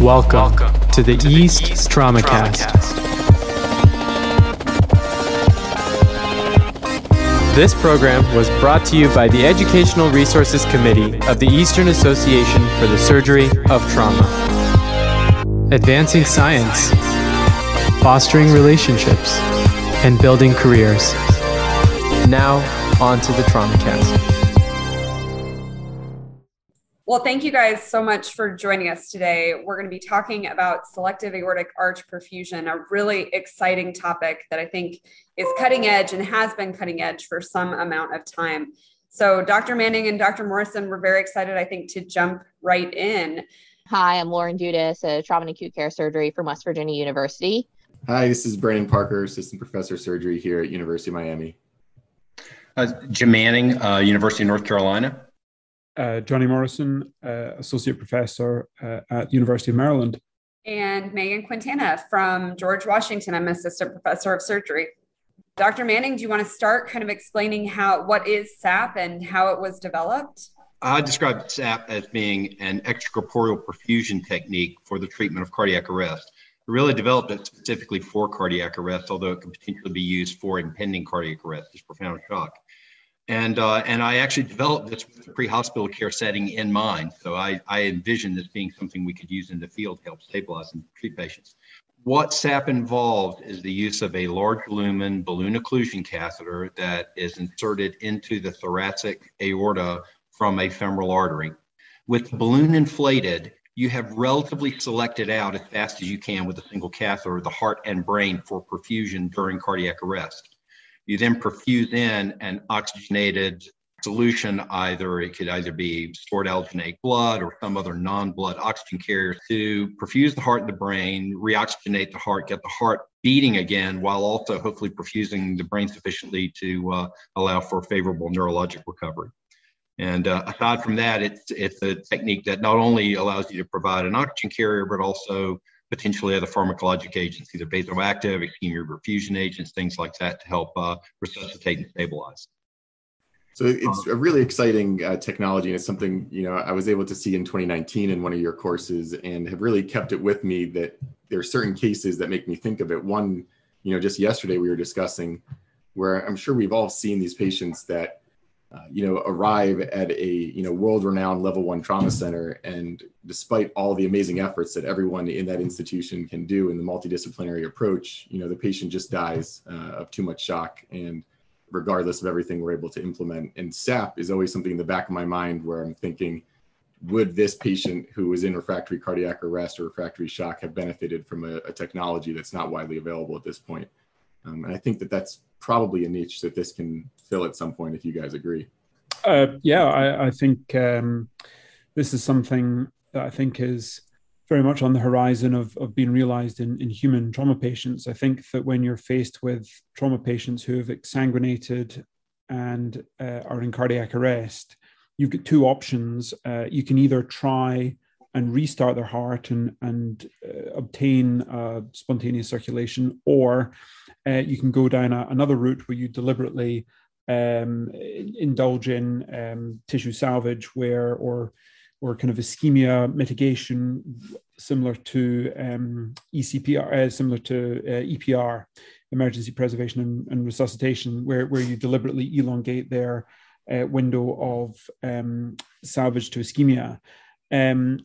Welcome, Welcome to the, to East, the East TraumaCast. TraumaCast. This program was brought to you by the Educational Resources Committee of the Eastern Association for the Surgery of Trauma. Advancing science, fostering relationships, and building careers. Now, on to the TraumaCast. Well, thank you guys so much for joining us today. We're going to be talking about selective aortic arch perfusion, a really exciting topic that I think is cutting edge and has been cutting edge for some amount of time. So, Dr. Manning and Dr. Morrison, we're very excited, I think, to jump right in. Hi, I'm Lauren Dudas, a trauma and acute care surgery from West Virginia University. Hi, this is Brandon Parker, assistant professor of surgery here at University of Miami. Uh, Jim Manning, uh, University of North Carolina uh, Johnny Morrison, uh, associate professor uh, at University of Maryland. And Megan Quintana from George Washington. I'm assistant professor of surgery. Dr. Manning, do you want to start kind of explaining how what is SAP and how it was developed? I describe SAP as being an extracorporeal perfusion technique for the treatment of cardiac arrest. We really developed it specifically for cardiac arrest, although it can potentially be used for impending cardiac arrest, just profound shock and uh, and I actually developed this pre-hospital care setting in mind. So I, I envisioned this being something we could use in the field to help stabilize and treat patients. What SAP involved is the use of a large lumen balloon occlusion catheter that is inserted into the thoracic aorta from a femoral artery. With the balloon inflated, you have relatively selected out as fast as you can with a single catheter the heart and brain for perfusion during cardiac arrest. You then perfuse in an oxygenated solution, either it could either be stored allogeneic blood or some other non-blood oxygen carrier to perfuse the heart and the brain, reoxygenate the heart, get the heart beating again, while also hopefully perfusing the brain sufficiently to uh, allow for favorable neurologic recovery. And uh, aside from that, it's it's a technique that not only allows you to provide an oxygen carrier, but also potentially other pharmacologic agents, either vasoactive, ischemia reperfusion agents, things like that to help uh, resuscitate and stabilize. So it's a really exciting uh, technology, and it's something you know I was able to see in 2019 in one of your courses, and have really kept it with me. That there are certain cases that make me think of it. One, you know, just yesterday we were discussing where I'm sure we've all seen these patients that uh, you know, arrive at a you know world-renowned level one trauma center, and despite all the amazing efforts that everyone in that institution can do in the multidisciplinary approach, you know, the patient just dies uh, of too much shock, and regardless of everything we're able to implement. And SAP is always something in the back of my mind where I'm thinking, would this patient who was in refractory cardiac arrest or refractory shock have benefited from a, a technology that's not widely available at this point? Um, and I think that that's probably a niche that this can fill at some point, if you guys agree. Uh, yeah, I, I think um, this is something that I think is very much on the horizon of, of being realized in, in human trauma patients. I think that when you're faced with trauma patients who have exsanguinated and uh, are in cardiac arrest, you've got two options. Uh, you can either try and restart their heart and, and uh, obtain uh, spontaneous circulation, or uh, you can go down a, another route where you deliberately um, indulge in um, tissue salvage, where or or kind of ischemia mitigation, similar to um, ECPR, uh, similar to uh, EPR, emergency preservation and, and, resuscitation, where where you deliberately elongate their uh, window of um, salvage to ischemia. Um,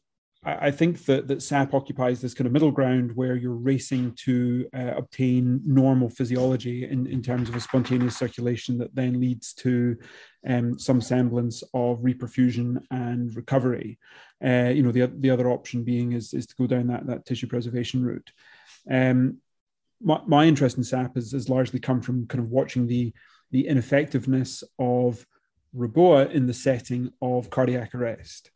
I think that that SAP occupies this kind of middle ground where you're racing to uh, obtain normal physiology in, in terms of a spontaneous circulation that then leads to um, some semblance of reperfusion and recovery. Uh, you know, the, the other option being is, is to go down that, that tissue preservation route. Um, my, my interest in SAP has, has largely come from kind of watching the, the ineffectiveness of REBOA in the setting of cardiac arrest.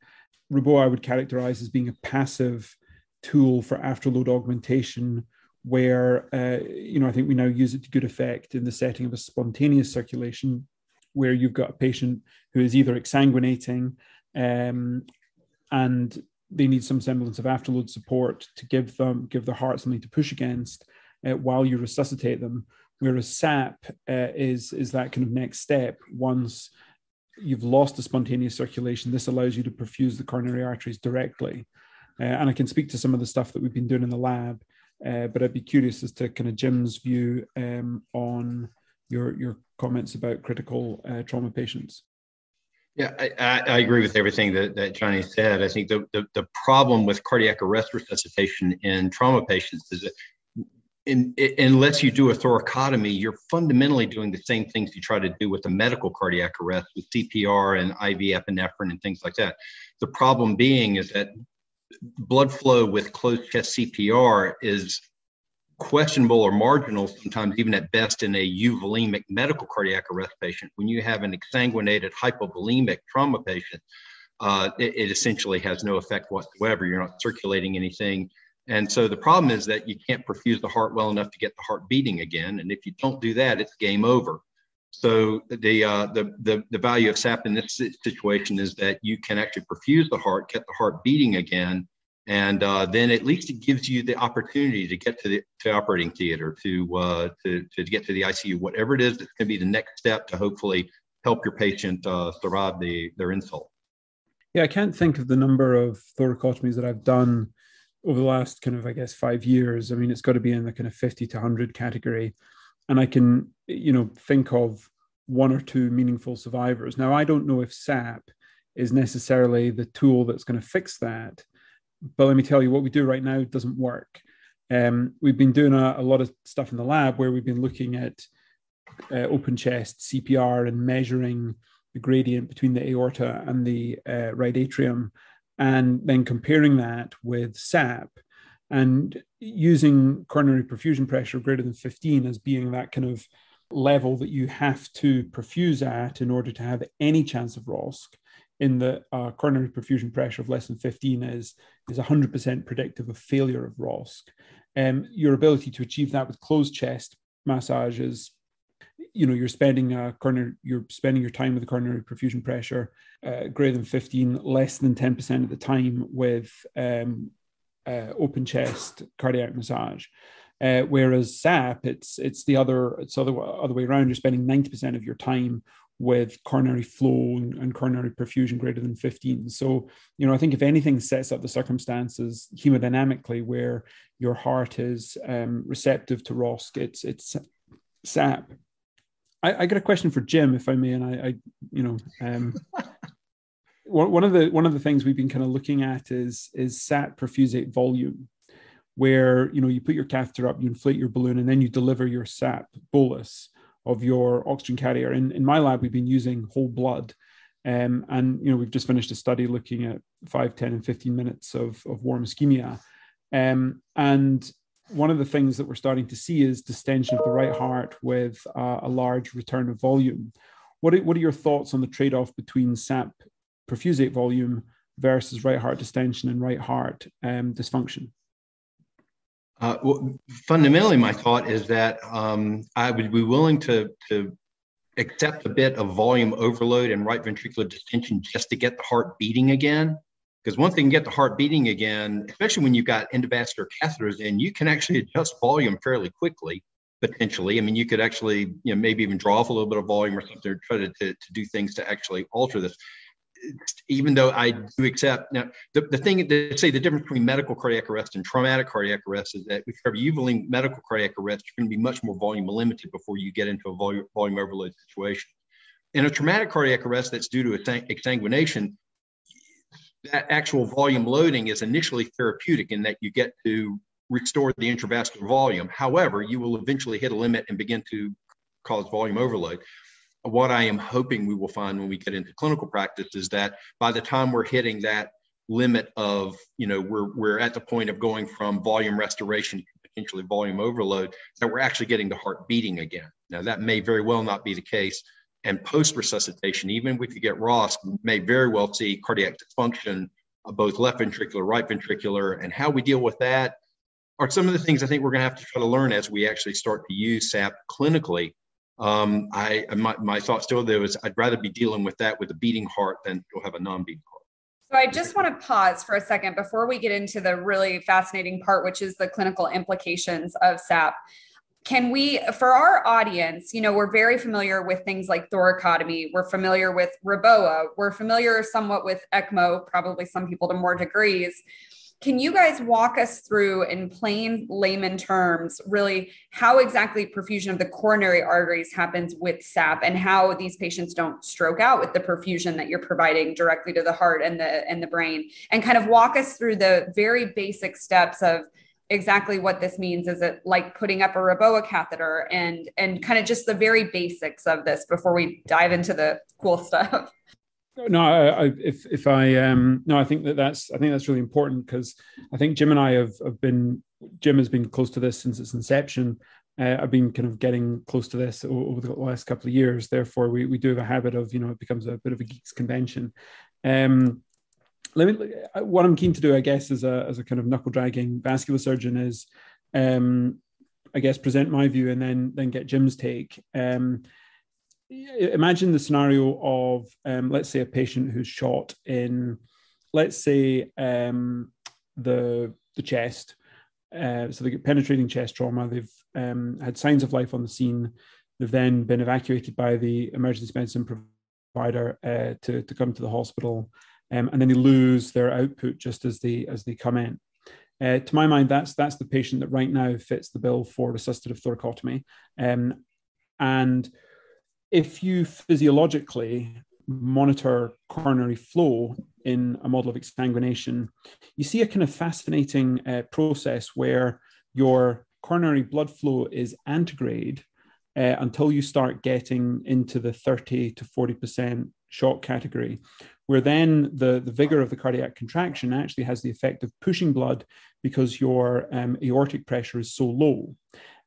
REBOA I would characterize as being a passive tool for afterload augmentation, where uh, you know I think we now use it to good effect in the setting of a spontaneous circulation, where you've got a patient who is either exsanguinating um, and they need some semblance of afterload support to give them give their heart something to push against uh, while you resuscitate them. Whereas SAP uh, is is that kind of next step once you've lost the spontaneous circulation, this allows you to perfuse the coronary arteries directly. uh, and I can speak to some of the stuff that we've been doing in the lab. Uh, but I'd be curious as to kind of Jim's view um, on your your comments about critical uh, trauma patients. Yeah, I, I, agree with everything that, that Johnny said. I think the, the, the problem with cardiac arrest resuscitation in trauma patients is that in, in, unless you do a thoracotomy, you're fundamentally doing the same things you try to do with a medical cardiac arrest with CPR and IV epinephrine and things like that. The problem being is that blood flow with closed chest CPR is questionable or marginal, sometimes even at best in a euvolemic medical cardiac arrest patient. When you have an exsanguinated hypovolemic trauma patient, uh, it, it, essentially has no effect whatsoever. You're not circulating anything. And so the problem is that you can't perfuse the heart well enough to get the heart beating again. And if you don't do that, it's game over. So the, uh, the, the, the value of SAP in this situation is that you can actually perfuse the heart, get the heart beating again, and uh, then at least it gives you the opportunity to get to the to operating theater, to, uh, to, to get to the ICU, whatever it is that's going to be the next step to hopefully help your patient uh, survive the, their insult. Yeah, I can't think of the number of thoracotomies that I've done over the last kind of, I guess, five years. I mean, it's got to be in the kind of 50 to 100 category and I can, you know, think of one or two meaningful survivors. Now, I don't know if SAP is necessarily the tool that's going to fix that, but let me tell you, what we do right now doesn't work. Um, we've been doing a, a, lot of stuff in the lab where we've been looking at uh, open chest CPR and measuring the gradient between the aorta and the uh, right atrium, and then comparing that with SAP and using coronary perfusion pressure greater than 15 as being that kind of level that you have to perfuse at in order to have any chance of ROSC in the uh, coronary perfusion pressure of less than 15 is, is 100% predictive of failure of ROSC. Um, your ability to achieve that with closed chest massage is you know you're spending a coronary you're spending your time with the coronary perfusion pressure uh, greater than 15 less than 10% of the time with um, uh, open chest cardiac massage. Uh, whereas SAP, it's it's the other it's other other way around. You're spending ninety percent of your time with coronary flow and, and, coronary perfusion greater than 15. So, you know, I think if anything sets up the circumstances hemodynamically where your heart is um, receptive to ROSC, it's it's SAP. I, I, got a question for Jim, if I may, and I, I you know, um, one of the one of the things we've been kind of looking at is is SAP perfusate volume where you know you put your catheter up you inflate your balloon and then you deliver your sap bolus of your oxygen carrier. In, in my lab we've been using whole blood um, and you know we've just finished a study looking at 5 10 and 15 minutes of, of warm ischemia. Um, and one of the things that we're starting to see is distension of the right heart with uh, a large return of volume what are, what are your thoughts on the trade-off between sap perfusate volume versus right heart distension and right heart um, dysfunction? Uh, well, fundamentally, my thought is that um, I would be willing to, to accept a bit of volume overload and right ventricular distension just to get the heart beating again. Because once they can get the heart beating again, especially when you've got endovascular catheters in, you can actually adjust volume fairly quickly, potentially. I mean, you could actually, you know, maybe even draw off a little bit of volume or something, or try to, to, to do things to actually alter this even though I do accept now the, the thing that say the difference between medical cardiac arrest and traumatic cardiac arrest is that if you have euvolemic medical cardiac arrest, you're going to be much more volume limited before you get into a volume, volume overload situation. In a traumatic cardiac arrest that's due to exsanguination, that actual volume loading is initially therapeutic in that you get to restore the intravascular volume. However, you will eventually hit a limit and begin to cause volume overload what I am hoping we will find when we get into clinical practice is that by the time we're hitting that limit of, you know, we're, we're at the point of going from volume restoration to potentially volume overload, that we're actually getting the heart beating again. Now, that may very well not be the case. And post resuscitation, even if you get ROSC, may very well see cardiac dysfunction, uh, both left ventricular, right ventricular, and how we deal with that are some of the things I think we're going to have to try to learn as we actually start to use SAP clinically um, I my, my thought still there was I'd rather be dealing with that with a beating heart than to have a non-beating heart. So I just want to pause for a second before we get into the really fascinating part, which is the clinical implications of SAP. Can we, for our audience, you know, we're very familiar with things like thoracotomy, we're familiar with REBOA, we're familiar somewhat with ECMO, probably some people to more degrees. Can you guys walk us through in plain layman terms, really how exactly perfusion of the coronary arteries happens with SAP and how these patients don't stroke out with the perfusion that you're providing directly to the heart and the and the brain? And kind of walk us through the very basic steps of exactly what this means is it like putting up a Reboa catheter and and kind of just the very basics of this before we dive into the cool stuff. No I, I, if if i um no i think that that's i think that's really important because i think jim and i have, have been jim has been close to this since its inception. Uh, i've been kind of getting close to this over the last couple of years. Therefore we, we do have a habit of you know it becomes a bit of a geeks convention. Um let me what i'm keen to do i guess as a as a kind of knuckle dragging vascular surgeon is um i guess present my view and then then get jim's take. Um imagine the scenario of um, let's say a patient who's shot in let's say um, the the chest uh, so they get penetrating chest trauma they've um, had signs of life on the scene they've then been evacuated by the emergency medicine provider uh, to, to come to the hospital um, and then they lose their output just as they as they come in. Uh, to my mind that's that's the patient that right now fits the bill for resuscitative thoracotomy. Um, and if you physiologically monitor coronary flow in a model of exsanguination, you see a kind of fascinating uh, process where your coronary blood flow is antegrade uh, until you start getting into the 30 to 40% shock category, where then the, the vigor of the cardiac contraction actually has the effect of pushing blood because your um, aortic pressure is so low.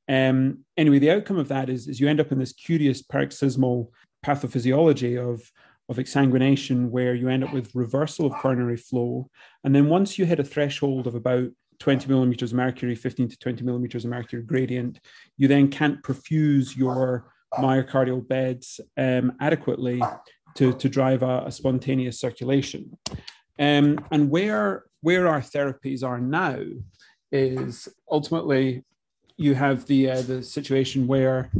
Um, anyway, the outcome of that is, is you end up in this curious paroxysmal pathophysiology of, of exsanguination where you end up with reversal of coronary flow. And then once you hit a threshold of about 20 millimeters of mercury, 15 to 20 millimeters of mercury gradient, you then can't perfuse your myocardial beds um, adequately to, to drive a, a spontaneous circulation. Um, and where, where our therapies are now is ultimately you have the uh, the situation where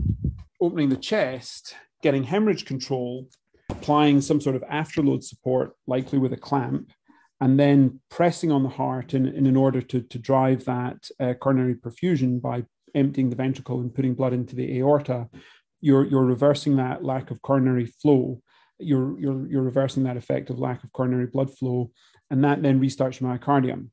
opening the chest, getting hemorrhage control, applying some sort of afterload support, likely with a clamp, and then pressing on the heart in, in, in order to, to drive that uh, coronary perfusion by emptying the ventricle and putting blood into the aorta, you're, you're reversing that lack of coronary flow. You're, you're, you're reversing that effect of lack of coronary blood flow, and that then restarts your myocardium.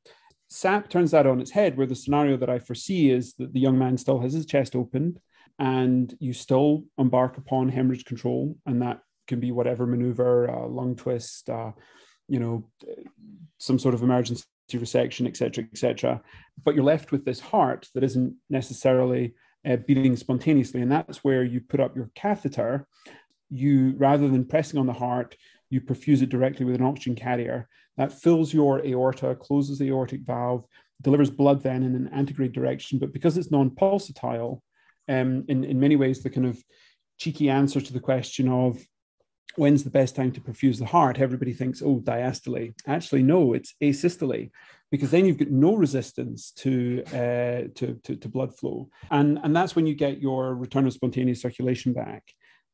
SAP turns that on its head, where the scenario that I foresee is that the young man still has his chest opened and you still embark upon hemorrhage control. And that can be whatever maneuver, uh, lung twist, uh, you know, some sort of emergency resection, etc., etc. But you're left with this heart that isn't necessarily uh, beating spontaneously. And that's where you put up your catheter. You, rather than pressing on the heart, you perfuse it directly with an oxygen carrier that fills your aorta, closes the aortic valve, delivers blood then in an antegrade direction. But because it's non pulsatile, um, in, in many ways, the kind of cheeky answer to the question of when's the best time to perfuse the heart, everybody thinks, oh, diastole. Actually, no, it's asystole, because then you've got no resistance to, uh, to, to, to, blood flow. And, and that's when you get your return of spontaneous circulation back.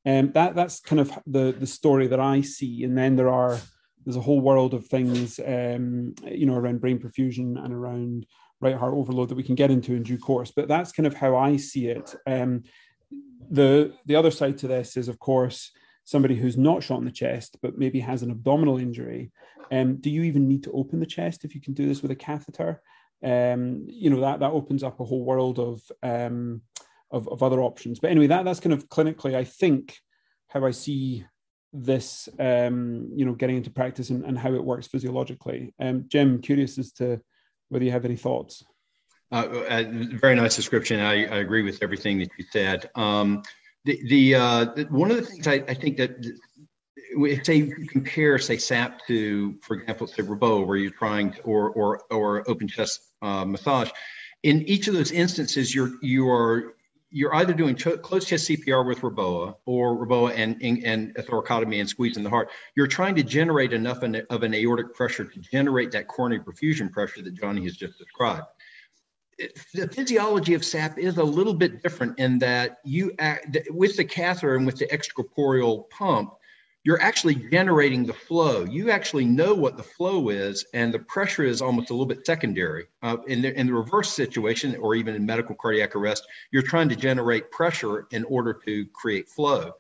And um, that, that's kind of the, the story that I see. And then there are there's a whole world of things, um, you know, around brain perfusion and around right heart overload that we can get into in due course. But that's kind of how I see it. Um, the the other side to this is, of course, somebody who's not shot in the chest but maybe has an abdominal injury. Um, do you even need to open the chest if you can do this with a catheter? Um, you know that that opens up a whole world of, um, of of other options. But anyway, that that's kind of clinically, I think, how I see this um, you know getting into practice and, and how it works physiologically. Um, jim curious as to whether you have any thoughts. Uh, uh, very nice description. I, I, agree with everything that you said. Um, the, the uh, one of the things I, I think that say you compare say sap to for example say Reboa where you're trying to, or or or open chest uh, massage in each of those instances you're you are you're either doing ch- closed chest CPR with Reboa or Reboa and, and a thoracotomy and squeezing the heart. You're trying to generate enough of an aortic pressure to generate that coronary perfusion pressure that Johnny has just described. It, the physiology of SAP is a little bit different in that you act with the catheter and with the extracorporeal pump, you're actually generating the flow. You actually know what the flow is, and the pressure is almost a little bit secondary. Uh, in, the, in the reverse situation, or even in medical cardiac arrest, you're trying to generate pressure in order to create flow.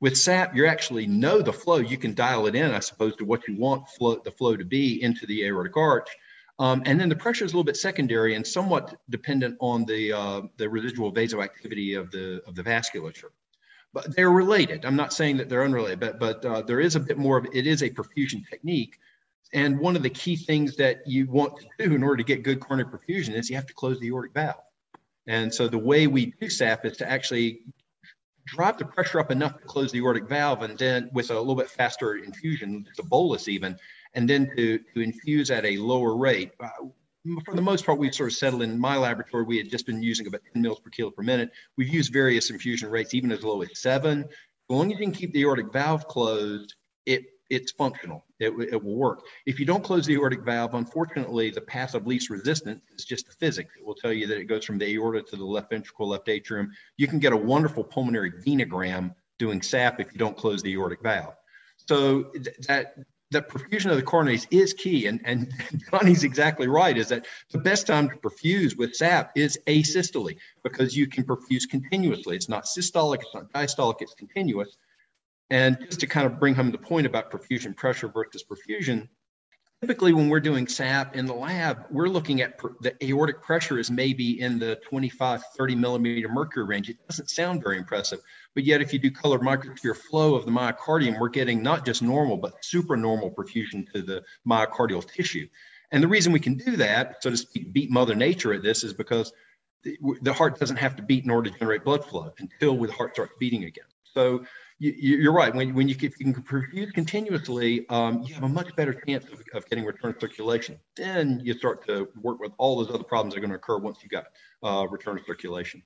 With SAP, you actually know the flow. You can dial it in, I suppose, to what you want flow, the flow to be into the aortic arch. Um, and then the pressure is a little bit secondary and somewhat dependent on the, uh, the residual vasoactivity of the, of the vasculature but they're related. I'm not saying that they're unrelated, but but uh, there is a bit more of it is a perfusion technique. And one of the key things that you want to do in order to get good coronary perfusion is you have to close the aortic valve. And so the way we do SAP is to actually drive the pressure up enough to close the aortic valve, and then with a little bit faster infusion, the bolus even, and then to, to infuse at a lower rate. For the most part, we've sort of settled in my laboratory. We had just been using about 10 mils per kilo per minute. We've used various infusion rates, even as low as seven. As long as you can keep the aortic valve closed, it it's functional. It, it will work. If you don't close the aortic valve, unfortunately, the path of least resistance is just the physics. It will tell you that it goes from the aorta to the left ventricle, left atrium. You can get a wonderful pulmonary venogram doing SAP if you don't close the aortic valve. So that that perfusion of the coronaries is key. And, and Johnny's exactly right, is that the best time to perfuse with SAP is asystole because you can perfuse continuously. It's not systolic, it's not diastolic, it's continuous. And just to kind of bring home the point about perfusion pressure versus perfusion, typically when we're doing SAP in the lab, we're looking at per, the aortic pressure is maybe in the 25, 30 millimeter mercury range. It doesn't sound very impressive, but yet if you do color microsphere flow of the myocardium, we're getting not just normal, but supranormal perfusion to the myocardial tissue. And the reason we can do that, so to speak, beat mother nature at this is because the, the heart doesn't have to beat in order to generate blood flow until the heart starts beating again. So you, are right. When, when you, if you can perfuse continuously, um, you have a much better chance of, of getting return circulation. Then you start to work with all those other problems that are going to occur once you've got uh, return circulation.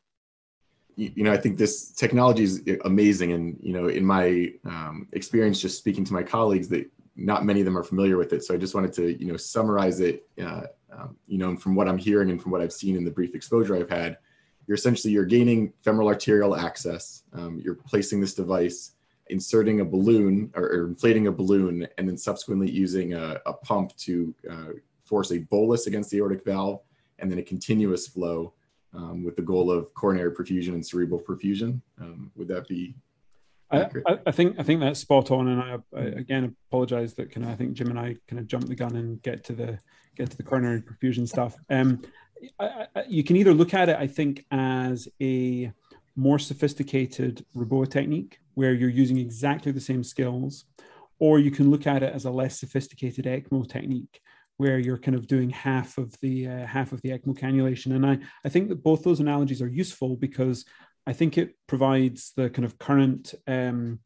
You, you, know, I think this technology is amazing, and you know, in my um, experience, just speaking to my colleagues, that not many of them are familiar with it. So I just wanted to, you know, summarize it. Uh, um, you know, from what I'm hearing and from what I've seen in the brief exposure I've had, you're essentially you're gaining femoral arterial access. Um, you're placing this device, inserting a balloon or, or, inflating a balloon, and then subsequently using a, a pump to uh, force a bolus against the aortic valve, and then a continuous flow um, with the goal of coronary perfusion and cerebral perfusion. Um, would that be I, I, think I think that's spot on, and I, I again apologize that kind of I think Jim and I kind of jumped the gun and get to the get to the coronary perfusion stuff. Um, I, you can either look at it, I think, as a more sophisticated Reboa technique where you're using exactly the same skills, or you can look at it as a less sophisticated ECMO technique where you're kind of doing half of the uh, half of the ECMO cannulation. And I, I think that both those analogies are useful because I think it provides the kind of current um,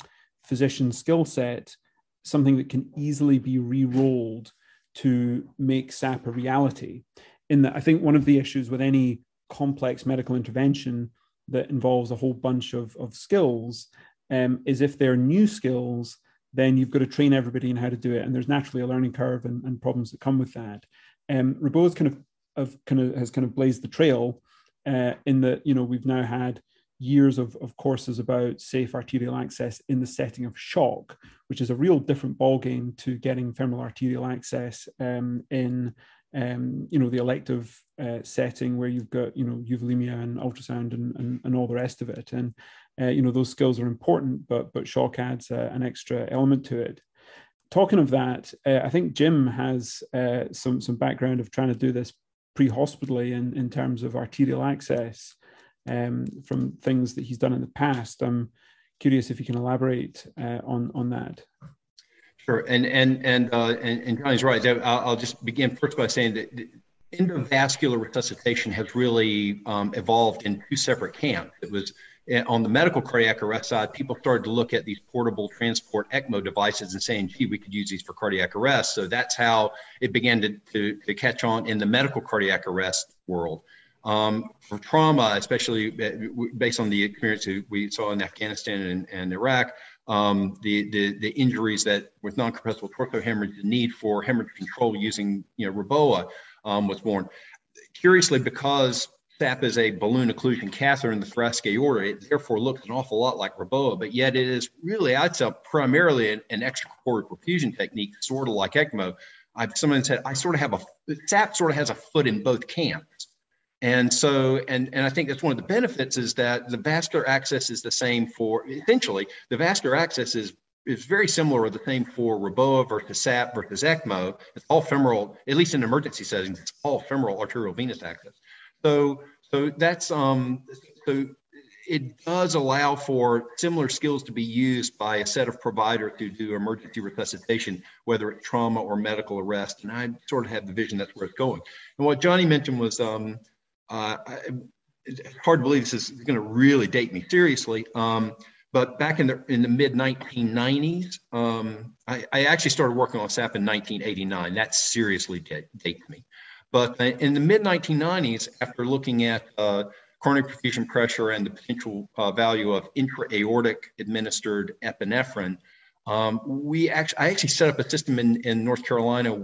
physician skill set something that can easily be re-rolled to make SAP a reality in that I think one of the issues with any complex medical intervention that involves a whole bunch of, of skills um, is if they're new skills, then you've got to train everybody in how to do it. And there's naturally a learning curve and, and problems that come with that. Um, Reboa's kind of, of kind of has kind of blazed the trail uh, in that, you know, we've now had years of, of courses about safe arterial access in the setting of shock, which is a real different ballgame to getting femoral arterial access um, in um, you know, the elective uh, setting where you've got, you know, euvolemia and ultrasound and, and, and all the rest of it. And, uh, you know, those skills are important, but, but shock adds uh, an extra element to it. Talking of that, uh, I think Jim has uh, some, some background of trying to do this pre-hospitally in, in terms of arterial access um, from things that he's done in the past. I'm curious if you can elaborate uh, on, on that. Sure, and and and uh, and, and Johnny's right. I'll, just begin first by saying that endovascular resuscitation has really um, evolved in two separate camps. It was eh, on the medical cardiac arrest side, people started to look at these portable transport ECMO devices and saying, gee, we could use these for cardiac arrest. So that's how it began to, to, to catch on in the medical cardiac arrest world. Um, for trauma, especially eh, based on the experience we saw in Afghanistan and, and Iraq, um, the, the, the injuries that with non-compressible torso hemorrhage, the need for hemorrhage control using you know Reboa um, was born. Curiously, because SAP is a balloon occlusion catheter in the thoracic aorta. It therefore looks an awful lot like Reboa, but yet it is really, I'd say, primarily an, an extracorporeal perfusion technique, sort of like ECMO. I've someone said I sort of have a SAP sort of has a foot in both camps. And so, and, and I think that's one of the benefits is that the vascular access is the same for essentially the vascular access is is very similar or the same for Reboa versus SAP versus ECMO. It's all femoral, at least in emergency settings, it's all femoral arterial venous access. So, so that's um, so it does allow for similar skills to be used by a set of providers to do emergency resuscitation, whether it's trauma or medical arrest. And I sort of have the vision that's where it's going. And what Johnny mentioned was um, uh, it's hard to believe this is going to really date me seriously. Um, but back in the in the mid 1990s, um, I, I, actually started working on SAP in 1989. That seriously dates me. But in the mid 1990s, after looking at uh, coronary perfusion pressure and the potential uh, value of intra-aortic administered epinephrine, um, we actually, I actually set up a system in, in North Carolina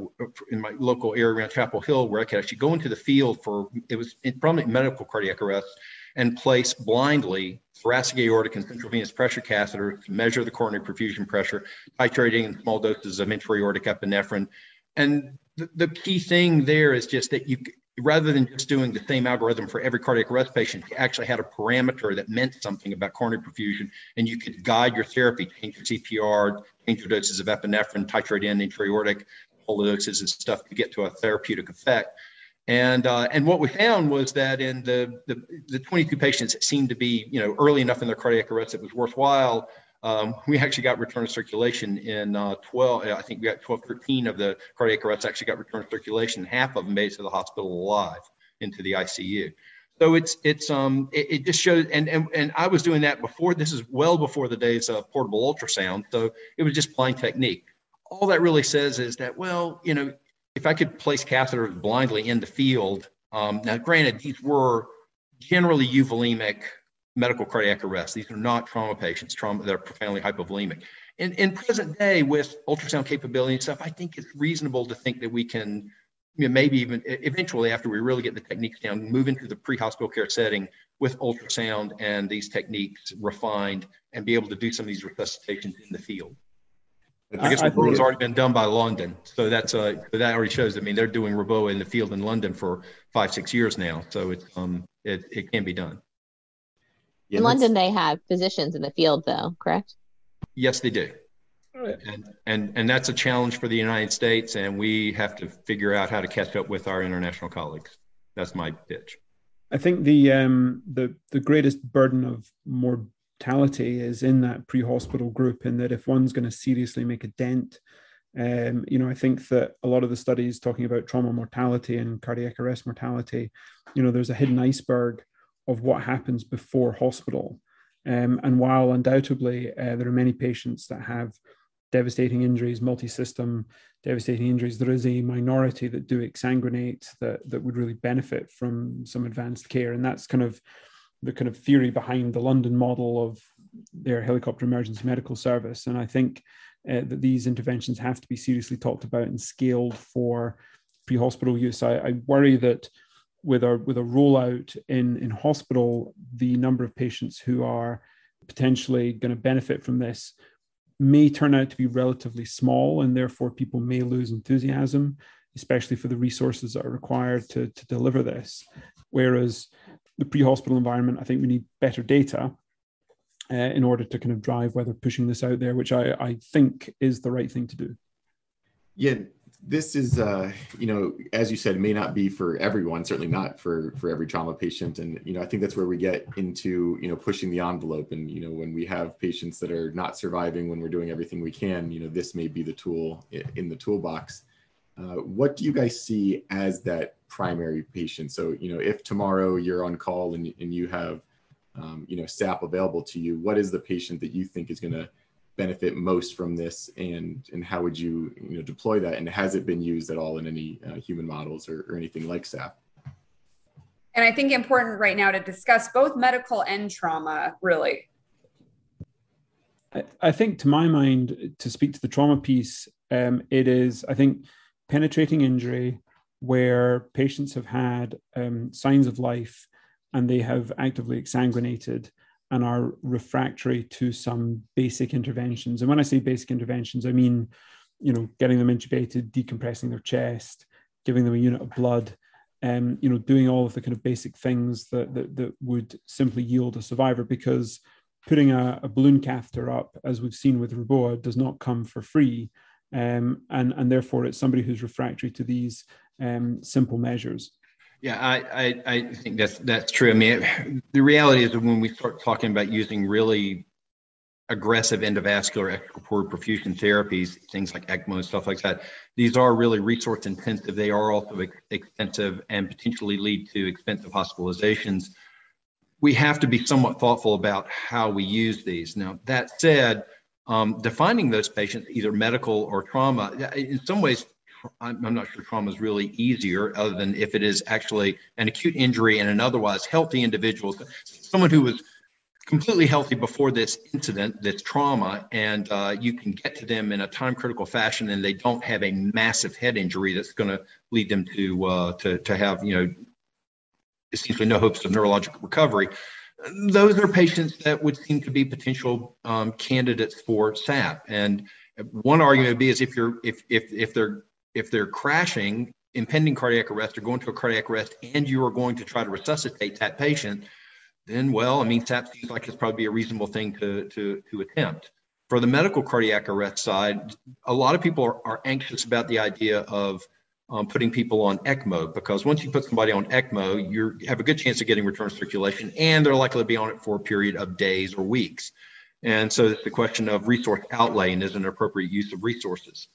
in my local area around Chapel Hill where I could actually go into the field for, it was probably medical cardiac arrest and place blindly thoracic aortic and central venous pressure catheter to measure the coronary perfusion pressure, titrating in small doses of intra-aortic epinephrine. And the, the key thing there is just that you, rather than just doing the same algorithm for every cardiac arrest patient, you actually had a parameter that meant something about coronary perfusion, and you could guide your therapy, change your CPR, change your doses of epinephrine, titrate in intra-aortic, all doses and stuff to get to a therapeutic effect. And uh, and what we found was that in the, the, the 22 patients that seemed to be you know early enough in their cardiac arrest it was worthwhile, um, we actually got return of circulation in uh, 12. I think we got 12, 13 of the cardiac arrests actually got return of circulation. Half of them made it to the hospital alive into the ICU. So it's it's um it, it, just shows and, and and I was doing that before. This is well before the days of portable ultrasound. So it was just blind technique. All that really says is that well you know if I could place catheters blindly in the field, um, now granted, these were generally euvolemic medical cardiac arrest. These are not trauma patients, trauma that are profoundly hypovolemic. In, in present day, with ultrasound capability and stuff, I think it's reasonable to think that we can, you know, maybe even eventually, after we really get the techniques down, move into the pre-hospital care setting with ultrasound and these techniques refined, and be able to do some of these resuscitations in the field. I guess Reboa has already been done by London, so that's uh, that already shows. I mean, they're doing Reboa in the field in London for five, six years now, so it's um, it it can be done. Yeah, in London, they have physicians in the field, though, correct? Yes, they do. And, and and that's a challenge for the United States, and we have to figure out how to catch up with our international colleagues. That's my pitch. I think the um, the the greatest burden of more mortality is in that pre-hospital group in that if one's going to seriously make a dent um, you know i think that a lot of the studies talking about trauma mortality and cardiac arrest mortality you know there's a hidden iceberg of what happens before hospital um, and while undoubtedly uh, there are many patients that have devastating injuries multi-system devastating injuries there is a minority that do exsanguinate that, that would really benefit from some advanced care and that's kind of the kind of theory behind the London model of their helicopter emergency medical service. And I think uh, that these interventions have to be seriously talked about and scaled for pre-hospital use. I, I worry that with a with a rollout in in hospital, the number of patients who are potentially going to benefit from this may turn out to be relatively small, and therefore people may lose enthusiasm, especially for the resources that are required to to deliver this. Whereas the pre-hospital environment, I think we need better data uh, in order to kind of drive whether pushing this out there, which I, I think is the right thing to do. Yeah, this is, uh, you know, as you said, may not be for everyone, certainly not for for every trauma patient, and you know, I think that's where we get into, you know, pushing the envelope, and you know, when we have patients that are not surviving, when we're doing everything we can, you know, this may be the tool in the toolbox. Uh, what do you guys see as that primary patient? So, you know, if tomorrow you're on call and, and you have, um, you know, SAP available to you, what is the patient that you think is going to benefit most from this, and and how would you, you know, deploy that? And has it been used at all in any uh, human models or, or anything like SAP? And I think important right now to discuss both medical and trauma, really. I, I think, to my mind, to speak to the trauma piece, um, it is, I think, penetrating injury where patients have had um, signs of life and they have actively exsanguinated and are refractory to some basic interventions. And when I say basic interventions, I mean, you know, getting them intubated, decompressing their chest, giving them a unit of blood, um, you know, doing all of the kind of basic things that that, that would simply yield a survivor because putting a, a balloon catheter up, as we've seen with Reboa, does not come for free. Um, and, and therefore it's somebody who's refractory to these um, simple measures. Yeah, I, I, I, think that's that's true. I mean, the reality is when we start talking about using really aggressive endovascular extracorporeal perfusion therapies, things like ECMO and stuff like that, these are really resource intensive. They are also expensive and potentially lead to expensive hospitalizations. We have to be somewhat thoughtful about how we use these. Now, that said, um, defining those patients, either medical or trauma, in some ways, I'm, I'm not sure trauma is really easier other than if it is actually an acute injury and an otherwise healthy individual, someone who was completely healthy before this incident, this trauma, and uh, you can get to them in a time critical fashion and they don't have a massive head injury that's going to lead them to, uh, to, to have, you know, essentially no hopes of neurological recovery. Those are patients that would seem to be potential um, candidates for SAP. And one argument would be is if you're if if if they're if they're crashing, impending cardiac arrest, or going to a cardiac arrest, and you are going to try to resuscitate that patient, then well, I mean, SAP seems like it's probably a reasonable thing to to to attempt. For the medical cardiac arrest side, a lot of people are, are anxious about the idea of um, putting people on ECMO because once you put somebody on ECMO, you have a good chance of getting return circulation, and they're likely to be on it for a period of days or weeks. And so it's the question of resource outlay and is an appropriate use of resources.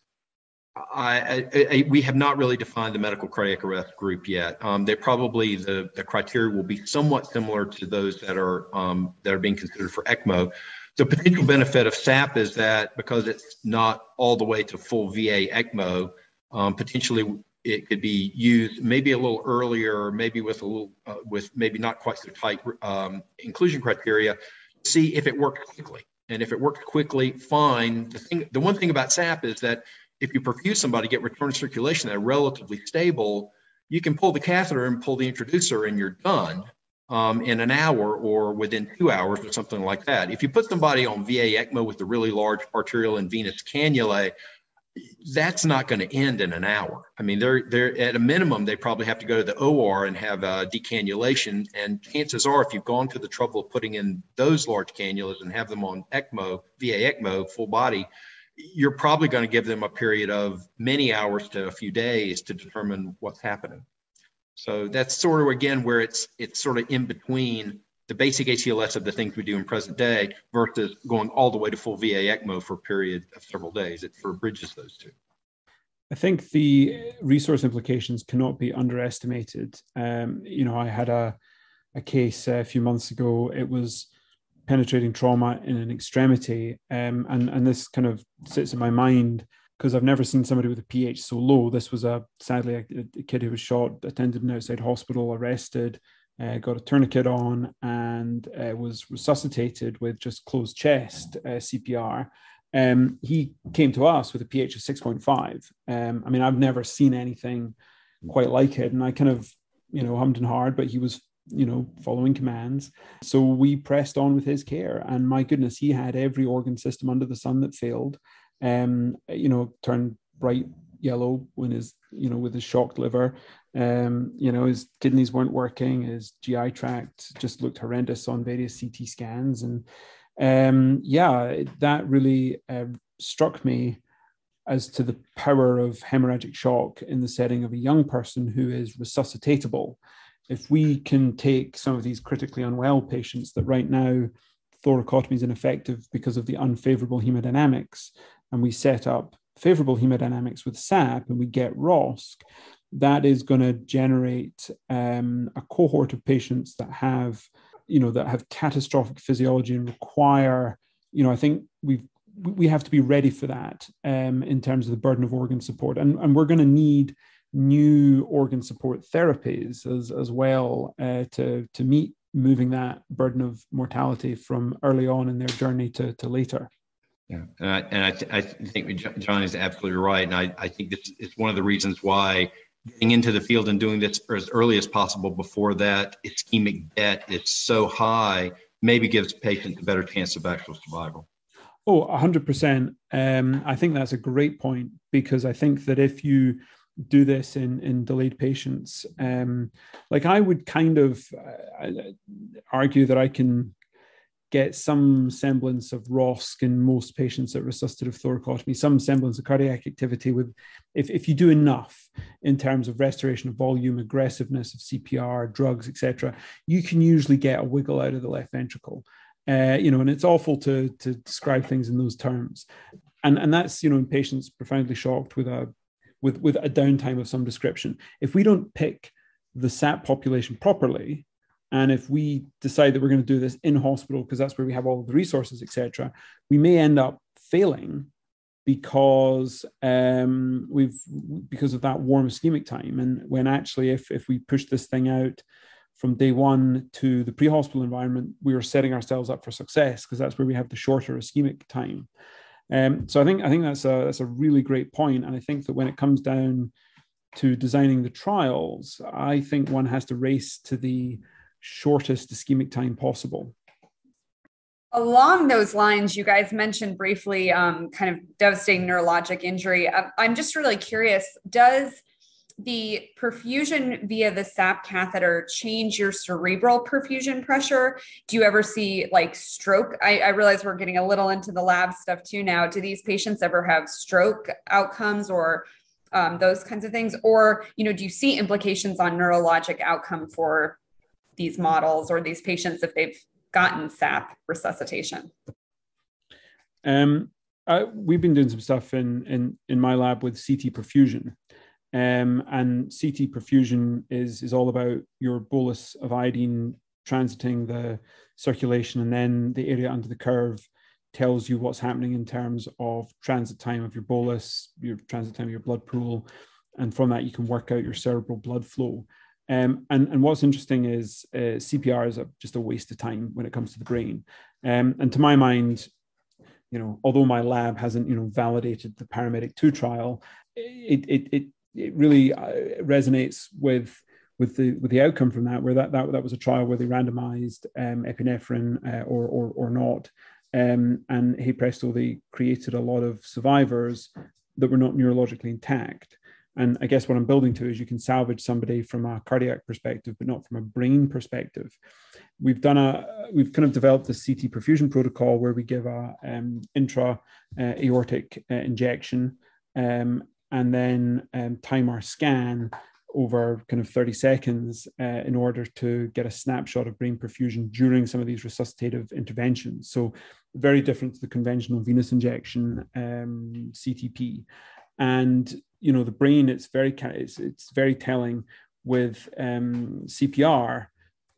I, I, I, we have not really defined the medical cardiac arrest group yet. Um, they probably the, the criteria will be somewhat similar to those that are um, that are being considered for ECMO. The potential benefit of SAP is that because it's not all the way to full VA ECMO, um, potentially it could be used maybe a little earlier, maybe with a little uh, with maybe not quite so tight um, inclusion criteria. See if it works quickly, and if it works quickly, fine. The thing, the one thing about SAP is that if you perfuse somebody, get return circulation that are relatively stable, you can pull the catheter and pull the introducer and you're done um, in an hour or within two hours or something like that. If you put somebody on VA ECMO with a really large arterial and venous cannula, that's not going to end in an hour. I mean, they're they're at a minimum they probably have to go to the OR and have a decannulation. And chances are, if you've gone to the trouble of putting in those large cannulas and have them on ECMO, VA ECMO, full body, you're probably going to give them a period of many hours to a few days to determine what's happening. So that's sort of again where it's it's sort of in between the basic ACLS of the things we do in present day versus going all the way to full VA ECMO for a period of several days. It sort of bridges those two. I think the resource implications cannot be underestimated. Um, you know, I had a a case a few months ago. It was penetrating trauma in an extremity. Um, and, and this kind of sits in my mind because I've never seen somebody with a pH so low. This was a sadly a, a kid who was shot, attended an outside hospital, arrested, uh, got a tourniquet on, and uh, was resuscitated with just closed chest uh, CPR. Um, he came to us with a pH of 6.5. Um, I mean, I've never seen anything quite like it. And I kind of, you know, hummed and hard, but he was you know, following commands. So we pressed on with his care. And my goodness, he had every organ system under the sun that failed. Um, you know, turned bright yellow when his, you know, with his shocked liver. Um, you know, his kidneys weren't working, his GI tract just looked horrendous on various CT scans. And um, yeah, that really uh, struck me as to the power of hemorrhagic shock in the setting of a young person who is resuscitatable if we can take some of these critically unwell patients that right now thoracotomy is ineffective because of the unfavorable hemodynamics, and we set up favorable hemodynamics with SAP and we get ROSC, that is going to generate um, a cohort of patients that have, you know, that have catastrophic physiology and require, you know, I think we've we have to be ready for that um, in terms of the burden of organ support, and and we're going to need new organ support therapies as, as well uh, to, to meet moving that burden of mortality from early on in their journey to, to later. Yeah, and I, and I, th- I think John is absolutely right. And I, I think this is one of the reasons why getting into the field and doing this as early as possible before that ischemic debt is so high maybe gives patients a better chance of actual survival. Oh, 100%. Um, I think that's a great point because I think that if you do this in, in delayed patients, um, like I would kind of uh, argue that I can get some semblance of ROSC in most patients at resuscitative thoracotomy, some semblance of cardiac activity with, if, if you do enough in terms of restoration of volume, aggressiveness of CPR, drugs, etc., you can usually get a wiggle out of the left ventricle. Uh, you know, and it's awful to to describe things in those terms, and and that's you know in patients profoundly shocked with a with with a downtime of some description. If we don't pick the SAP population properly, and if we decide that we're going to do this in hospital because that's where we have all the resources, etc., we may end up failing because um, we've because of that warm ischemic time. And when actually, if if we push this thing out from day one to the pre-hospital environment, we are setting ourselves up for success because that's where we have the shorter ischemic time. Um, so I think I think that's a that's a really great point, and I think that when it comes down to designing the trials, I think one has to race to the shortest ischemic time possible. Along those lines, you guys mentioned briefly um, kind of devastating neurologic injury. I'm just really curious does the perfusion via the SAP catheter change your cerebral perfusion pressure? Do you ever see like stroke? I, I, realize we're getting a little into the lab stuff too now. Do these patients ever have stroke outcomes or um, those kinds of things? Or, you know, do you see implications on neurologic outcome for these models or these patients if they've gotten SAP resuscitation? Um, uh, we've been doing some stuff in, in, in my lab with CT perfusion. Um, and CT perfusion is, is all about your bolus of iodine transiting the circulation, and then the area under the curve tells you what's happening in terms of transit time of your bolus, your transit time of your blood pool, and from that you can work out your cerebral blood flow. Um, and, and what's interesting is uh, CPR is a, just a waste of time when it comes to the brain. Um, and to my mind, you know, although my lab hasn't, you know, validated the paramedic two trial, it, it, it, it really uh, resonates with with the with the outcome from that, where that that, that was a trial where they randomized um, epinephrine uh, or, or or not, um, and hey presto, they created a lot of survivors that were not neurologically intact. And I guess what I'm building to is you can salvage somebody from a cardiac perspective, but not from a brain perspective. We've done a, we've kind of developed a CT perfusion protocol where we give a um, intra uh, aortic uh, injection um, and then um, time our scan over kind of 30 seconds uh, in order to get a snapshot of brain perfusion during some of these resuscitative interventions. So very different to the conventional venous injection um, CTP. And you know the brain it's very it's, it's very telling with um, cpr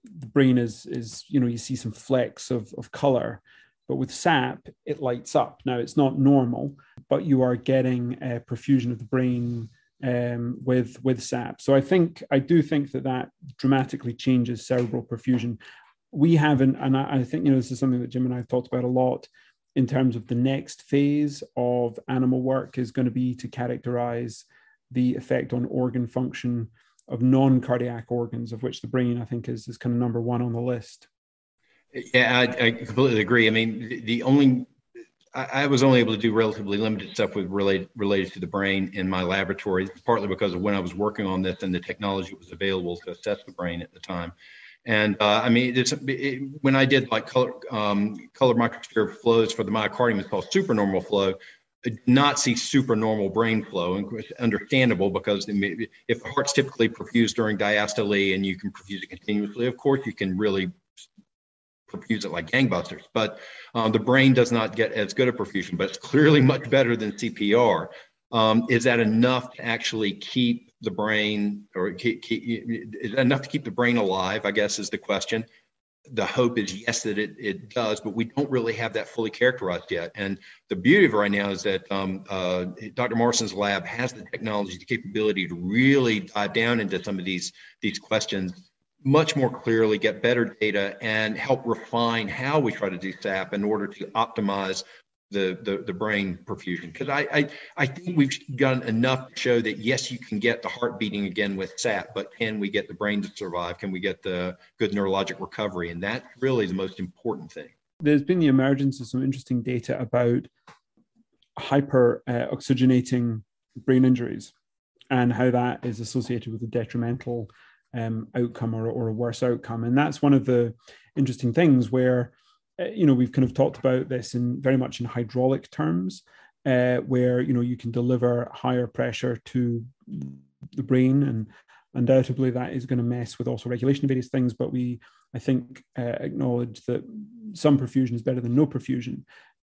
the brain is is you know you see some flecks of, of color but with sap it lights up now it's not normal but you are getting a perfusion of the brain um, with with sap so i think i do think that that dramatically changes cerebral perfusion we haven't and I, I think you know this is something that jim and i've talked about a lot in terms of the next phase of animal work is going to be to characterize the effect on organ function of non-cardiac organs, of which the brain, I think, is, is kind of number one on the list. Yeah, I, I completely agree. I mean, the only I, was only able to do relatively limited stuff with related related to the brain in my laboratory, partly because of when I was working on this and the technology was available to assess the brain at the time. And uh, I mean, it's, it, when I did like color, um, color microscopic flows for the myocardium, it's called supernormal flow. I did not see supernormal brain flow, and understandable because if the heart's typically perfused during diastole and you can perfuse it continuously, of course you can really perfuse it like gangbusters. But um, the brain does not get as good a perfusion, but it's clearly much better than CPR. Um, is that enough to actually keep the brain, or keep, keep, enough to keep the brain alive? I guess is the question. The hope is yes that it, it does, but we don't really have that fully characterized yet. And the beauty of it right now is that um, uh, Dr. Morrison's lab has the technology, the capability to really dive down into some of these these questions much more clearly, get better data, and help refine how we try to do SAP in order to optimize the the, the brain perfusion because I, I I think we've done enough to show that yes you can get the heart beating again with SAP, but can we get the brain to survive? Can we get the good neurologic recovery? And that's really the most important thing. There's been the emergence of some interesting data about hyper uh, oxygenating brain injuries and how that is associated with a detrimental um, outcome or, or a worse outcome. And that's one of the interesting things where, uh, you know, we've kind of talked about this in very much in hydraulic terms, uh, where, you know, you can deliver higher pressure to the brain and undoubtedly that is going to mess with autoregulation of various things. But we, I think, uh, acknowledge that some perfusion is better than no perfusion.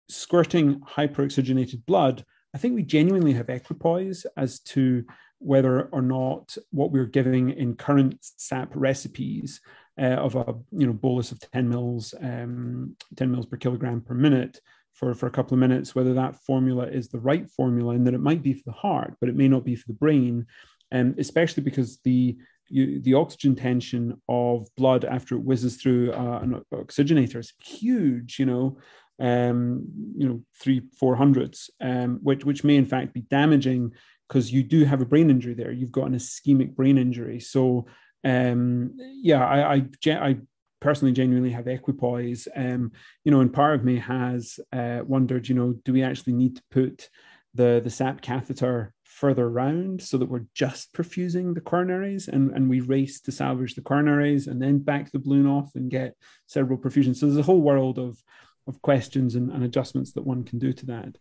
Squirting hyperoxygenated blood, I think we genuinely have equipoise as to whether or not what we're giving in current SAP recipes uh, of a you know bolus of 10 mils, um, 10 mils per kilogram per minute for, for a couple of minutes, whether that formula is the right formula and that it might be for the heart, but it may not be for the brain, um, especially because the you, the oxygen tension of blood after it whizzes through uh, an oxygenator is huge, you know, um, you know, three, four hundredths, um, which, which may in fact be damaging because you do have a brain injury there. You've got an ischemic brain injury. So, um, yeah, I, I, I personally genuinely have equipoise. Um, you know, and part of me has uh, wondered, you know, do we actually need to put the the SAP catheter further around so that we're just perfusing the coronaries and, and we race to salvage the coronaries and then back the balloon off and get cerebral perfusion. So there's a whole world of of questions and, and adjustments that one can do to that.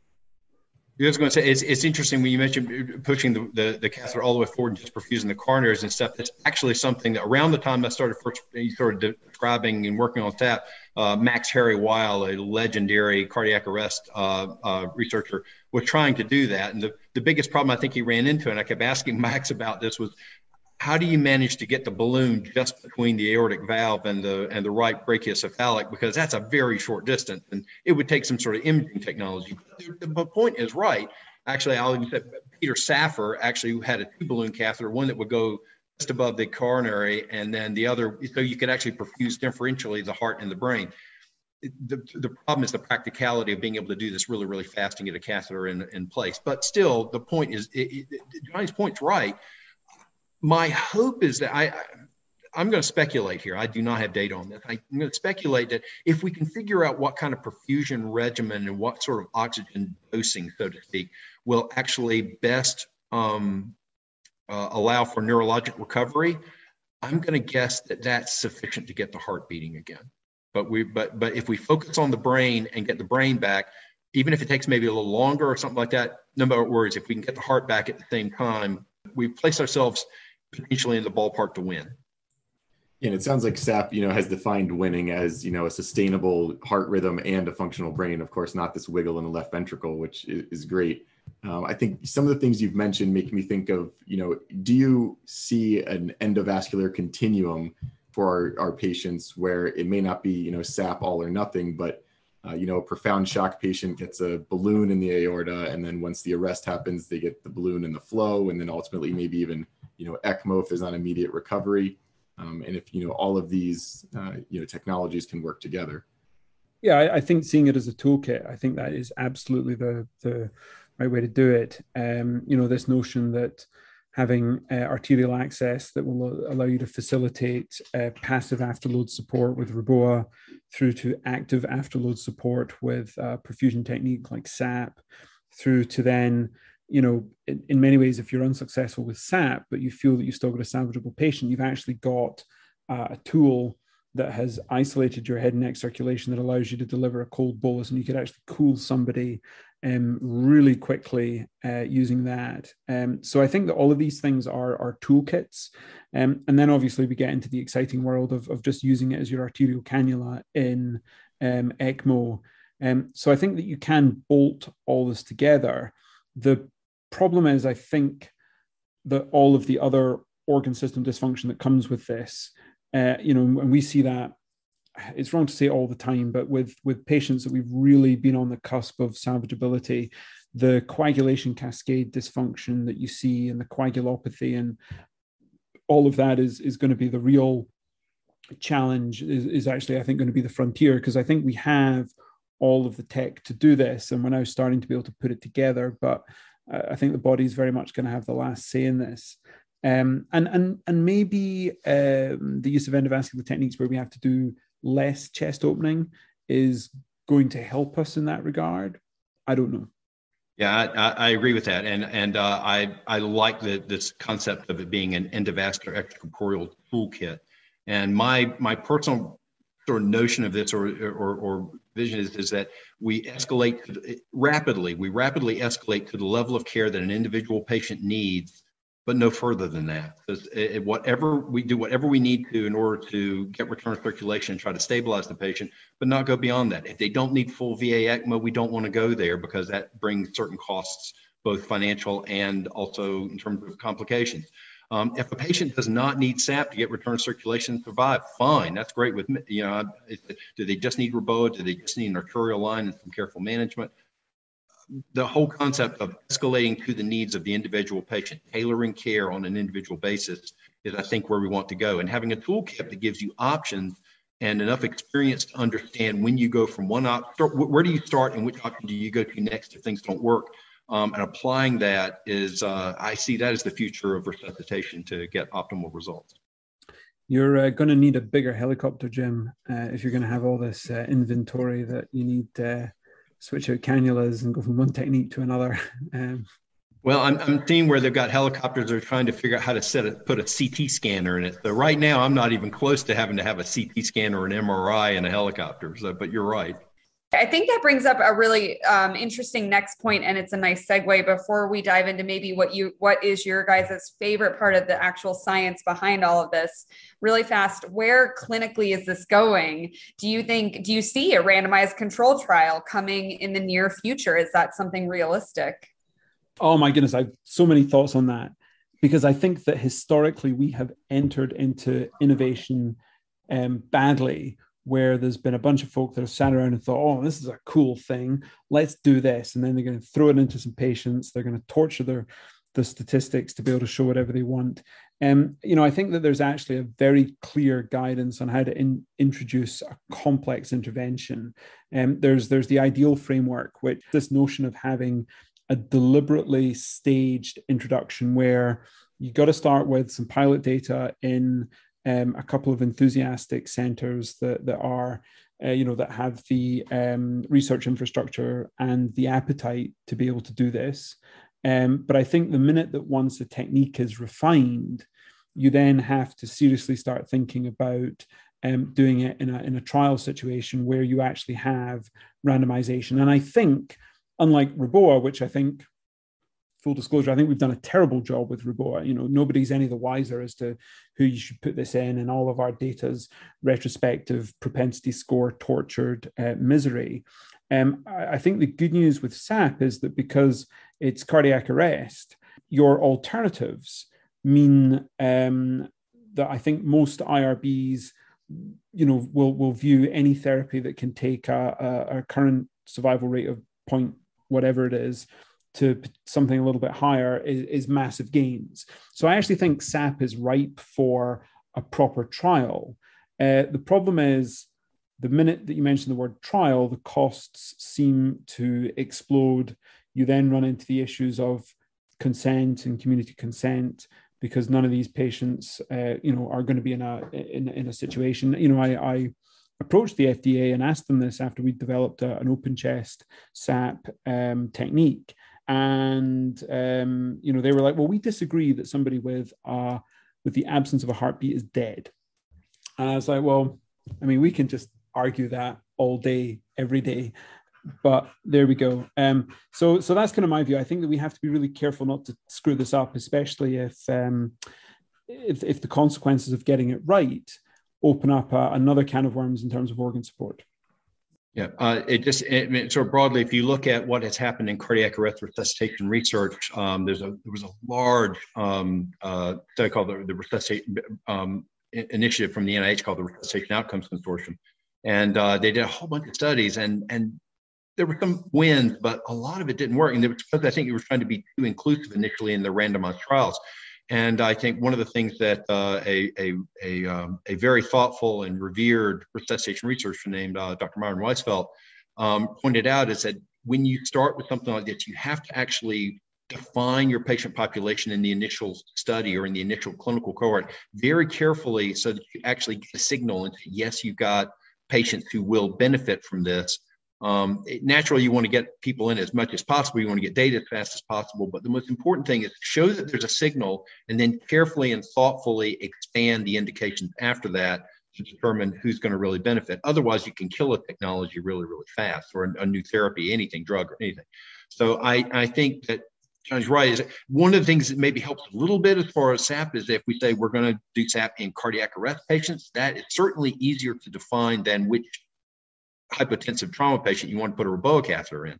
I was going to say it's, it's interesting when you mentioned pushing the, the, the catheter all the way forward and just perfusing the coronaries and stuff. It's actually something that around the time I started first started describing and working on that, uh, Max Harry Weil, a legendary cardiac arrest uh, uh, researcher, was trying to do that. And the, the biggest problem I think he ran into, and I kept asking Max about this, was how do you manage to get the balloon just between the aortic valve and the and the right brachiocephalic? Because that's a very short distance and it would take some sort of imaging technology. The point is right. Actually i'll even say peter Safar actually had a two balloon catheter one that would go just above the coronary and then the other so you could actually perfuse differentially the heart and the brain. The, the problem is the practicality of being able to do this really really fast and get a catheter in, in place. But still the point is it, it, johnny's point's right my hope is that I, I'm going to speculate here. I do not have data on this. I'm going to speculate that if we can figure out what kind of perfusion regimen and what sort of oxygen dosing, so to speak, will actually best um, uh, allow for neurologic recovery, I'm going to guess that that's sufficient to get the heart beating again. But we, but but if we focus on the brain and get the brain back, even if it takes maybe a little longer or something like that, no matter words, if we can get the heart back at the same time, we place ourselves potentially in the ballpark to win. And it sounds like SAP, you know, has defined winning as, you know, a sustainable heart rhythm and a functional brain. Of course, not this wiggle in the left ventricle, which is, great. Um, I think some of the things you've mentioned make me think of, you know, do you see an endovascular continuum for our, our patients where it may not be, you know, SAP all or nothing, but uh, you know, a profound shock patient gets a balloon in the aorta, and then once the arrest happens, they get the balloon in the flow, and then ultimately maybe even you know ECMO if there's not immediate recovery, um, and if you know all of these uh, you know technologies can work together. Yeah, I, I, think seeing it as a toolkit, I think that is absolutely the the right way to do it. Um, you know, this notion that having uh, arterial access that will allow you to facilitate uh, passive afterload support with REBOA through to active afterload support with a perfusion technique like SAP, through to then you know, in, in, many ways, if you're unsuccessful with SAP, but you feel that you've still got a salvageable patient, you've actually got uh, a tool that has isolated your head and neck circulation that allows you to deliver a cold bolus, and you could actually cool somebody um, really quickly uh, using that. Um, so I think that all of these things are are toolkits, um, and then obviously we get into the exciting world of of just using it as your arterial cannula in um, ECMO. Um, so I think that you can bolt all this together. The problem is, I think that all of the other organ system dysfunction that comes with this, uh, you know, and we see that it's wrong to say all the time, but with with patients that we've really been on the cusp of salvageability, the coagulation cascade dysfunction that you see and the coagulopathy and all of that is is going to be the real challenge is, is actually i think going to be the frontier because i think we have all of the tech to do this, and we're now starting to be able to put it together. But I think the body is very much going to have the last say in this. Um, and and and maybe um, the use of endovascular techniques where we have to do less chest opening is going to help us in that regard. I don't know. Yeah, I, I agree with that, and and uh, I I like the, this concept of it being an endovascular extracorporeal toolkit. And my my personal sort of notion of this or or, or vision is, is that we escalate rapidly. We rapidly escalate to the level of care that an individual patient needs but no further than that. It, whatever we do, whatever we need to in order to get return circulation and try to stabilize the patient, but not go beyond that. If they don't need full VA ECMO, we don't want to go there because that brings certain costs, both financial and also in terms of complications. Um, if a patient does not need SAP to get return circulation and survive, fine, that's great with me. You know, do they just need Reboa? Do they just need an arterial line and some careful management? the whole concept of escalating to the needs of the individual patient, tailoring care on an individual basis is, I think, where we want to go. And having a toolkit that gives you options and enough experience to understand when you go from one option, where do you start and which option do you go to next if things don't work? Um, and applying that is, uh, I see that as the future of resuscitation to get optimal results. You're uh, going to need a bigger helicopter, Jim, uh, if you're going to have all this uh, inventory that you need uh, switch out cannulas and go from one technique to another. Um, well, I'm, I'm seeing where they've got helicopters that are trying to figure out how to set it, put a CT scanner in it. So right now, I'm not even close to having to have a CT scanner or an MRI in a helicopter. So, but you're right. I think that brings up a really um, interesting next point, and it's a nice segue before we dive into maybe what you what is your guys' favorite part of the actual science behind all of this. Really fast, where clinically is this going? Do you think? Do you see a randomized control trial coming in the near future? Is that something realistic? Oh my goodness, I have so many thoughts on that because I think that historically we have entered into innovation um, badly where there's been a bunch of folk that have sat around and thought, oh, this is a cool thing. Let's do this. And then they're going to throw it into some patients. They're going to torture their the statistics to be able to show whatever they want. And um, you know, I think that there's actually a very clear guidance on how to in, introduce a complex intervention. And um, there's there's the ideal framework, which this notion of having a deliberately staged introduction where you've got to start with some pilot data in um, a couple of enthusiastic centers that, that are, uh, you know, that have the um, research infrastructure and the appetite to be able to do this. Um, but I think the minute that once the technique is refined, you then have to seriously start thinking about um, doing it in a, in a trial situation where you actually have randomization. And I think, unlike Reboa, which I think full disclosure, I think we've done a terrible job with Reboa. You know, nobody's any the wiser as to who you should put this in, and all of our data's retrospective propensity score tortured uh, misery. Um, I think the good news with SAP is that because it's cardiac arrest, your alternatives mean um, that I think most IRBs, you know, will will view any therapy that can take a, a, a current survival rate of point whatever it is to something a little bit higher is, is, massive gains. So I actually think SAP is ripe for a proper trial. Uh, the problem is the minute that you mention the word trial, the costs seem to explode. You then run into the issues of consent and community consent because none of these patients, uh, you know, are going to be in a in, in a situation. You know, I, I approached the FDA and asked them this after we developed a, an open chest SAP um, technique, and um, you know they were like, "Well, we disagree that somebody with uh, with the absence of a heartbeat is dead." And I was like, "Well, I mean, we can just argue that all day, every day." But there we go. Um, so, so that's kind of my view. I think that we have to be really careful not to screw this up, especially if um, if, if the consequences of getting it right open up uh, another can of worms in terms of organ support. Yeah, uh, it just it, sort of broadly, if you look at what has happened in cardiac arrest resuscitation research, um, there's a there was a large um, uh, study called the, the resuscitation um, initiative from the NIH called the Resuscitation Outcomes Consortium, and uh, they did a whole bunch of studies, and and there were some wins, but a lot of it didn't work, and it was because I think it was trying to be too inclusive initially in the randomized trials. And I think one of the things that uh, a, a, a, um, a, very thoughtful and revered resuscitation researcher named uh, Dr. Myron Weisfeldt um, pointed out is that when you start with something like this, you have to actually define your patient population in the initial study or in the initial clinical cohort very carefully so that you actually get a signal and yes, you've got patients who will benefit from this. Um, it, naturally, you want to get people in as much as possible. You want to get data as fast as possible. But the most important thing is show that there's a signal and then carefully and thoughtfully expand the indications after that to determine who's going to really benefit. Otherwise, you can kill a technology really, really fast or a, a new therapy, anything, drug or anything. So I, I think that John's right. Is one of the things that maybe helps a little bit as far as SAP is if we say we're going to do SAP in cardiac arrest patients, that is certainly easier to define than which hypotensive trauma patient you want to put a Reboa catheter in.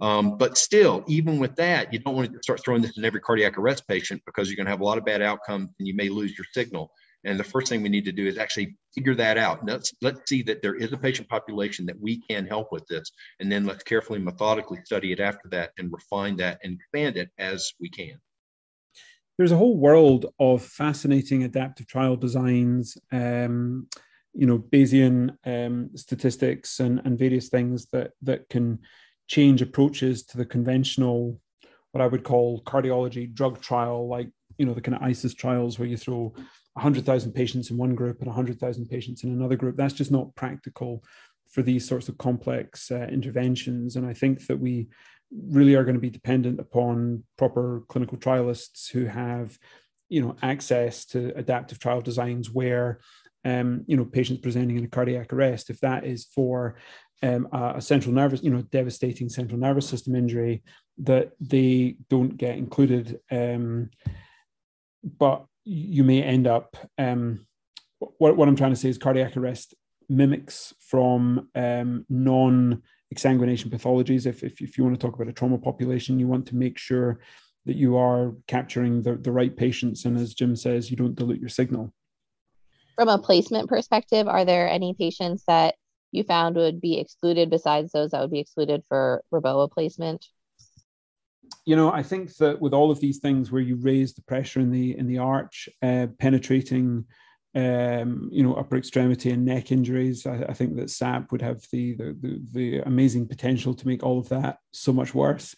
Um, but still, even with that, you don't want to start throwing this in every cardiac arrest patient because you're going to have a lot of bad outcomes and you may lose your signal. And the first thing we need to do is actually figure that out. Let's let's see that there is a patient population that we can help with this, and then let's carefully, methodically study it after that and refine that and expand it as we can. There's a whole world of fascinating adaptive trial designs. Um, you know Bayesian um, statistics and, and various things that that can change approaches to the conventional, what I would call cardiology drug trial, like you know the kind of ISIS trials where you throw 100,000 patients in one group and 100,000 patients in another group. That's just not practical for these sorts of complex uh, interventions. And I think that we really are going to be dependent upon proper clinical trialists who have, you know, access to adaptive trial designs where, um, you know, patients presenting in a cardiac arrest, if that is for um, a, a central nervous, you know, devastating central nervous system injury, that they don't get included. Um, but you may end up um, what, what i'm trying to say is cardiac arrest mimics from um, non exsanguination pathologies if, if, if you want to talk about a trauma population you want to make sure that you are capturing the, the right patients and as jim says you don't dilute your signal from a placement perspective are there any patients that you found would be excluded besides those that would be excluded for Reboa placement you know, I think that with all of these things where you raise the pressure in the in the arch, uh, penetrating, um, you know, upper extremity and neck injuries, I, I think that SAP would have the, the, the the amazing potential to make all of that so much worse.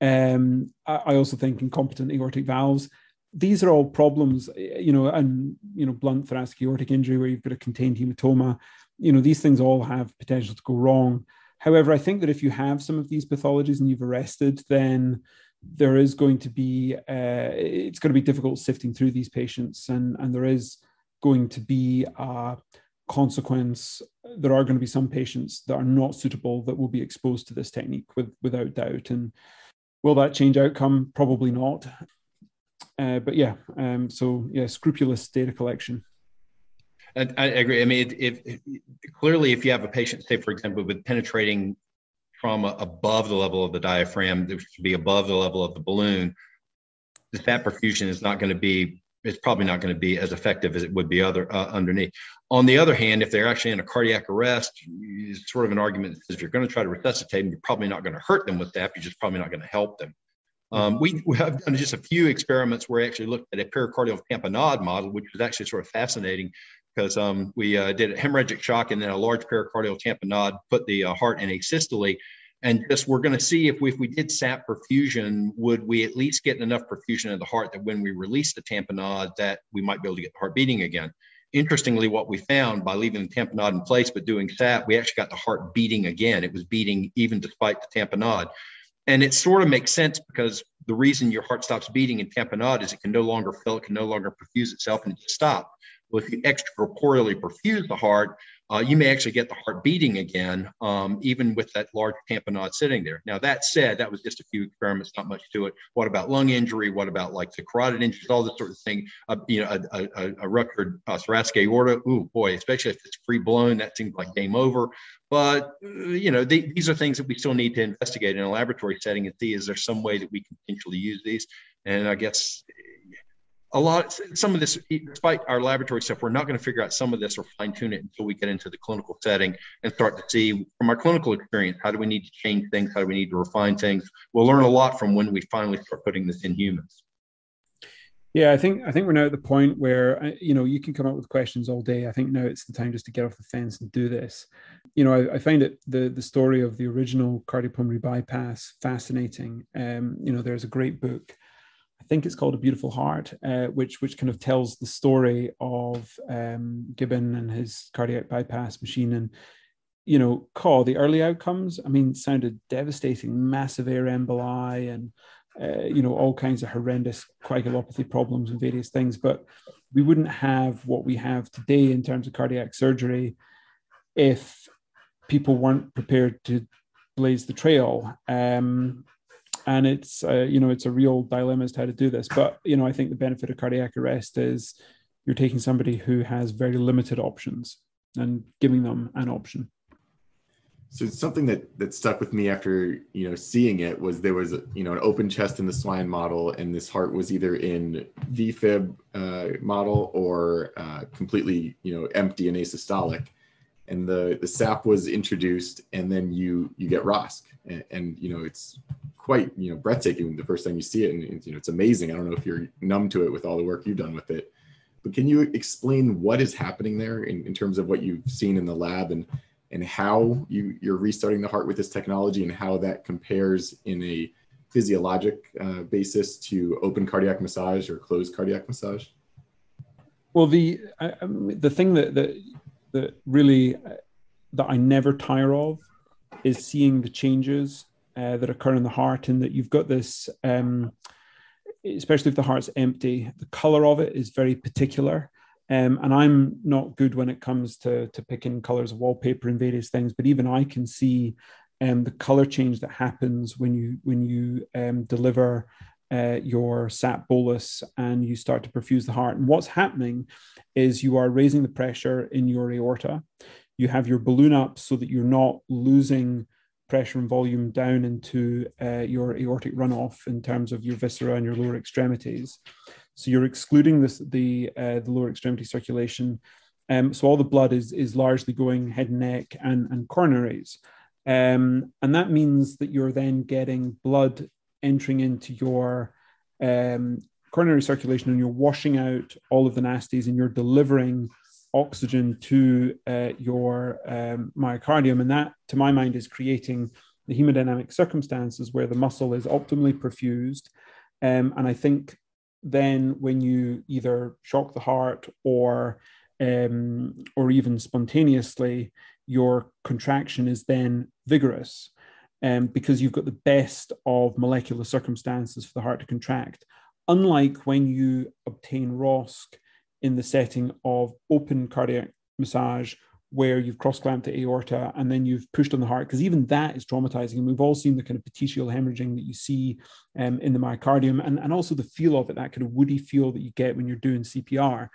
Um, I, I also think incompetent aortic valves. These are all problems, you know, and you know, blunt thoracic aortic injury where you've got a contained hematoma. You know, these things all have potential to go wrong. However, I think that if you have some of these pathologies and you've arrested, then there is going to be uh, it's going to be difficult sifting through these patients, and and there is going to be a consequence. There are going to be some patients that are not suitable that will be exposed to this technique with, without doubt. And will that change outcome? Probably not. Uh, but yeah, um, so yeah, scrupulous data collection. I, I agree. I mean, if, if, clearly, if you have a patient, say for example, with penetrating trauma above the level of the diaphragm, which should be above the level of the balloon, the SAP perfusion is not going to be. It's probably not going to be as effective as it would be other uh, underneath. On the other hand, if they're actually in a cardiac arrest, it's sort of an argument that says if you're going to try to resuscitate them, you're probably not going to hurt them with that. You're just probably not going to help them. Um, we, we, have done just a few experiments where we actually looked at a pericardial tamponade model, which was actually sort of fascinating because um, we uh, did a hemorrhagic shock and then a large pericardial tamponade, put the uh, heart in asystole. And just we're going to see if we, if we did SAP perfusion, would we at least get enough perfusion of the heart that when we release the tamponade, that we might be able to get the heart beating again. Interestingly, what we found by leaving the tamponade in place but doing SAP, we actually got the heart beating again. It was beating even despite the tamponade. And it sort of makes sense because the reason your heart stops beating in tamponade is it can no longer fill, it can no longer perfuse itself and it just stop. Well, if you extracorporeally perfuse the heart, uh, you may actually get the heart beating again, um, even with that large tamponade sitting there. Now, that said, that was just a few experiments, not much to it. What about lung injury? What about like the carotid injuries, all this sort of thing? Uh, you know, a, a, a ruptured uh, thoracic aorta. Ooh, boy, especially if it's free blown, that seems like game over. But uh, you know, they, these are things that we still need to investigate in a laboratory setting and see is there some way that we can potentially use these. And I guess a lot some of this despite our laboratory stuff we're not going to figure out some of this or fine tune it until we get into the clinical setting and start to see from our clinical experience how do we need to change things how do we need to refine things we'll learn a lot from when we finally start putting this in humans Yeah, I think I think we're now at the point where uh, you know you can come up with questions all day. I think now it's the time just to get off the fence and do this. You know, I, I find it the the story of the original cardiopulmonary bypass fascinating. Um, you know, there's a great book. I think it's called A Beautiful Heart, uh, which which kind of tells the story of um, Gibbon and his cardiac bypass machine. And you know, call the early outcomes. I mean, sounded devastating, massive air emboli and uh, you know, all kinds of horrendous coagulopathy problems and various things. But we wouldn't have what we have today in terms of cardiac surgery if people weren't prepared to blaze the trail. Um, and it's uh, you know it's a real dilemma as to how to do this. But you know I think the benefit of cardiac arrest is you're taking somebody who has very limited options and giving them an option. So something that that stuck with me after you know seeing it was there was you know an open chest in the swine model, and this heart was either in VFib uh, model or uh, completely you know empty and asystolic, and the the SAP was introduced, and then you you get ROSC, and, and you know it's quite you know breathtaking the first time you see it, and, you know it's amazing. I don't know if you're numb to it with all the work you've done with it, but can you explain what is happening there in, in terms of what you've seen in the lab and and how you, you're restarting the heart with this technology and how that compares in a physiologic uh, basis to open cardiac massage or closed cardiac massage? Well, the I, the thing that that that really uh, that I never tire of is seeing the changes uh, that occur in the heart, and that you've got this, um, especially if the heart's empty, the color of it is very particular. Um, and I'm not good when it comes to, to picking colors of wallpaper and various things, but even I can see um, the color change that happens when you when you um, deliver uh, your sap bolus and you start to perfuse the heart. And what's happening is you are raising the pressure in your aorta. You have your balloon up so that you're not losing pressure and volume down into uh, your aortic runoff in terms of your viscera and your lower extremities. So you're excluding this, the uh, the lower extremity circulation. Um, so all the blood is is largely going head and neck and and coronaries, um, and that means that you're then getting blood entering into your um, coronary circulation, and you're washing out all of the nasties, and you're delivering oxygen to uh, your um, myocardium, and that, to my mind, is creating the hemodynamic circumstances where the muscle is optimally perfused. Um, and I think then when you either shock the heart or um, or even spontaneously, your contraction is then vigorous um, because you've got the best of molecular circumstances for the heart to contract. Unlike when you obtain ROSC in the setting of open cardiac massage where you've cross clamped the aorta and then you've pushed on the heart, because even that is traumatizing. And we've all seen the kind of petechial hemorrhaging that you see um, in the myocardium and, and also the feel of it, that kind of woody feel that you get when you're doing CPR.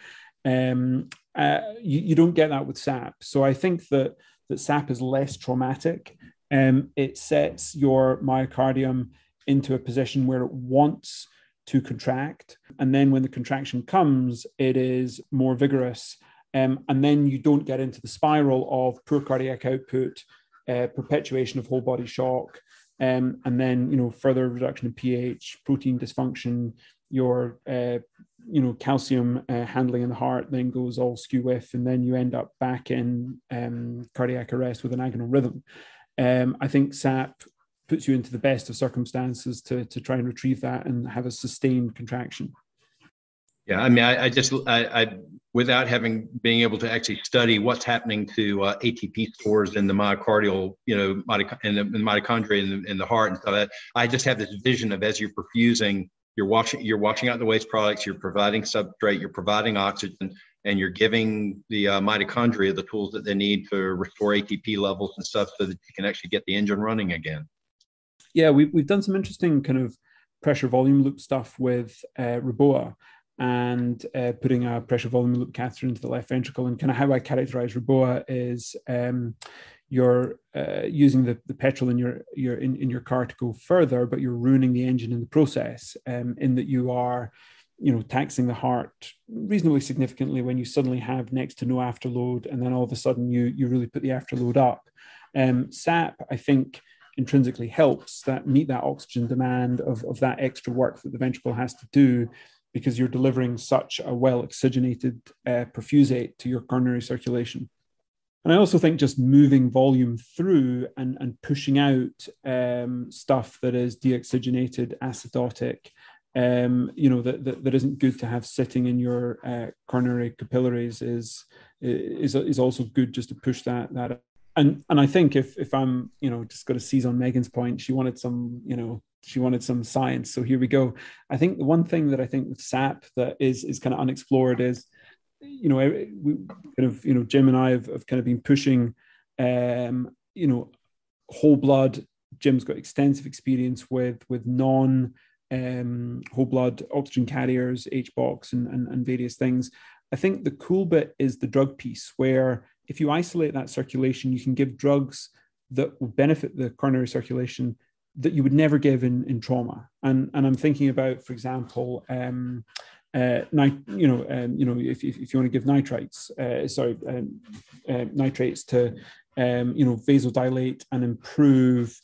Um, uh, you, you, don't get that with SAP. So I think that, that SAP is less traumatic. Um, it sets your myocardium into a position where it wants to contract. And then when the contraction comes, it is more vigorous um, and then you don't get into the spiral of poor cardiac output, uh, perpetuation of whole body shock, um, and then you know further reduction in pH, protein dysfunction, your uh, you know calcium uh, handling in the heart then goes all skew with, and then you end up back in um, cardiac arrest with an agonal rhythm. Um, I think SAP puts you into the best of circumstances to to try and retrieve that and have a sustained contraction. Yeah, I mean, I, I just, I, I, without having being able to actually study what's happening to uh, ATP stores in the myocardial, you know, in the, in mitochondria in the, in the heart and stuff. That I just have this vision of as you're perfusing, you're watching, you're watching out the waste products, you're providing substrate, you're providing oxygen, and you're giving the uh, mitochondria the tools that they need to restore ATP levels and stuff, so that you can actually get the engine running again. Yeah, we've we've done some interesting kind of pressure volume loop stuff with uh, Reboa and uh, putting a pressure volume loop catheter into the left ventricle. And kind of how I characterize Reboa is um, you're uh, using the, the petrol in your, your in, in your car to go further, but you're ruining the engine in the process. Um, in that you are, you know, taxing the heart reasonably significantly when you suddenly have next to no afterload, and then all of a sudden you you really put the afterload up. Um, SAP, I think intrinsically helps that meet that oxygen demand of, of that extra work that the ventricle has to do because you're delivering such a well oxygenated uh, perfusate to your coronary circulation. And I also think just moving volume through and, and pushing out um, stuff that is deoxygenated, acidotic, um, you know, that, that, that isn't good to have sitting in your uh, coronary capillaries is, is, is also good just to push that, that. And, and I think if, if I'm, you know, just going to seize on Megan's point, she wanted some, you know, she wanted some science. So here we go. I think the one thing that I think with SAP that is, is kind of unexplored is, you know, we kind of, you know, Jim and I have, have kind of been pushing, um, you know, whole blood. Jim's got extensive experience with with non um, whole blood oxygen carriers, HBOCs, and, and, and various things. I think the cool bit is the drug piece, where if you isolate that circulation, you can give drugs that will benefit the coronary circulation that you would never give in, in trauma. And, and I'm thinking about, for example, um, uh, nit- you know, um, you know, if, if, if, you want to give nitrites, uh, sorry, um, uh, nitrates to, um, you know, vasodilate and improve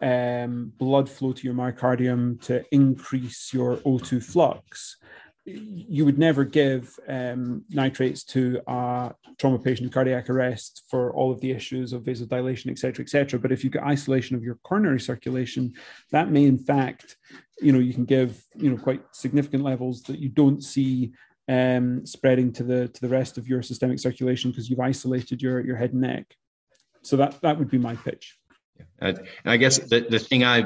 um, blood flow to your myocardium to increase your O2 flux, you would never give um, nitrates to a trauma patient cardiac arrest for all of the issues of vasodilation, et cetera, et cetera. But if you get isolation of your coronary circulation, that may in fact, you know, you can give, you know, quite significant levels that you don't see um, spreading to the to the rest of your systemic circulation because you've isolated your your head and neck. So that that would be my pitch. And I guess the, the thing I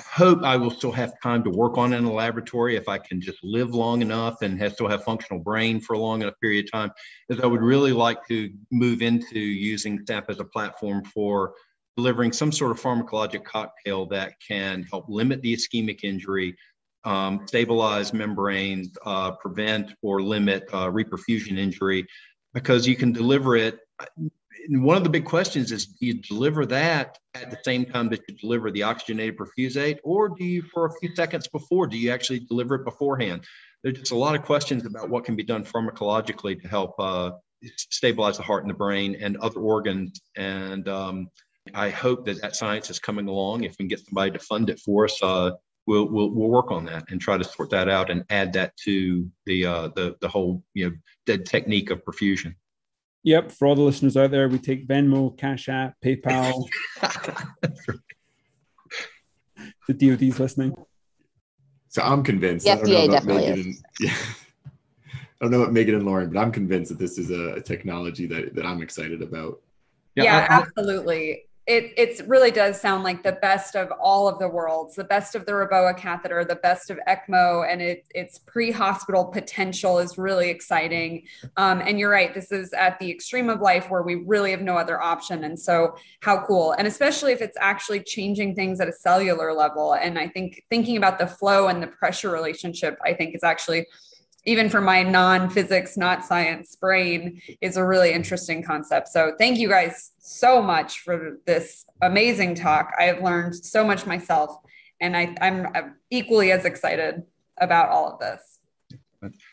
hope I will still have time to work on in the laboratory if I can just live long enough and have, still have functional brain for a long enough period of time, is I would really like to move into using SAP as a platform for delivering some sort of pharmacologic cocktail that can help limit the ischemic injury, um, stabilize membranes, uh, prevent or limit uh, reperfusion injury, because you can deliver it one of the big questions is do you deliver that at the same time that you deliver the oxygenated perfusate or do you for a few seconds before do you actually deliver it beforehand there's just a lot of questions about what can be done pharmacologically to help uh, stabilize the heart and the brain and other organs and um, i hope that that science is coming along if we can get somebody to fund it for us uh, We'll, we'll, we'll work on that and try to sort that out and add that to the uh, the the whole you know dead technique of perfusion. Yep, for all the listeners out there, we take Venmo, Cash App, PayPal. the DoD's listening. So I'm convinced. The FDA definitely Megan is. Yeah. I don't know what Megan and Lauren, but I'm convinced that this is a, a technology that, that I'm excited about. Yeah, yeah I, absolutely it it really does sound like the best of all of the worlds, the best of the Reboa catheter, the best of ECMO, and it, its pre-hospital potential is really exciting. Um, and you're right, this is at the extreme of life where we really have no other option. And so, how cool! And especially if it's actually changing things at a cellular level. And I think thinking about the flow and the pressure relationship, I think is actually even for my non-physics not science brain is a really interesting concept so thank you guys so much for this amazing talk i have learned so much myself and I, i'm equally as excited about all of this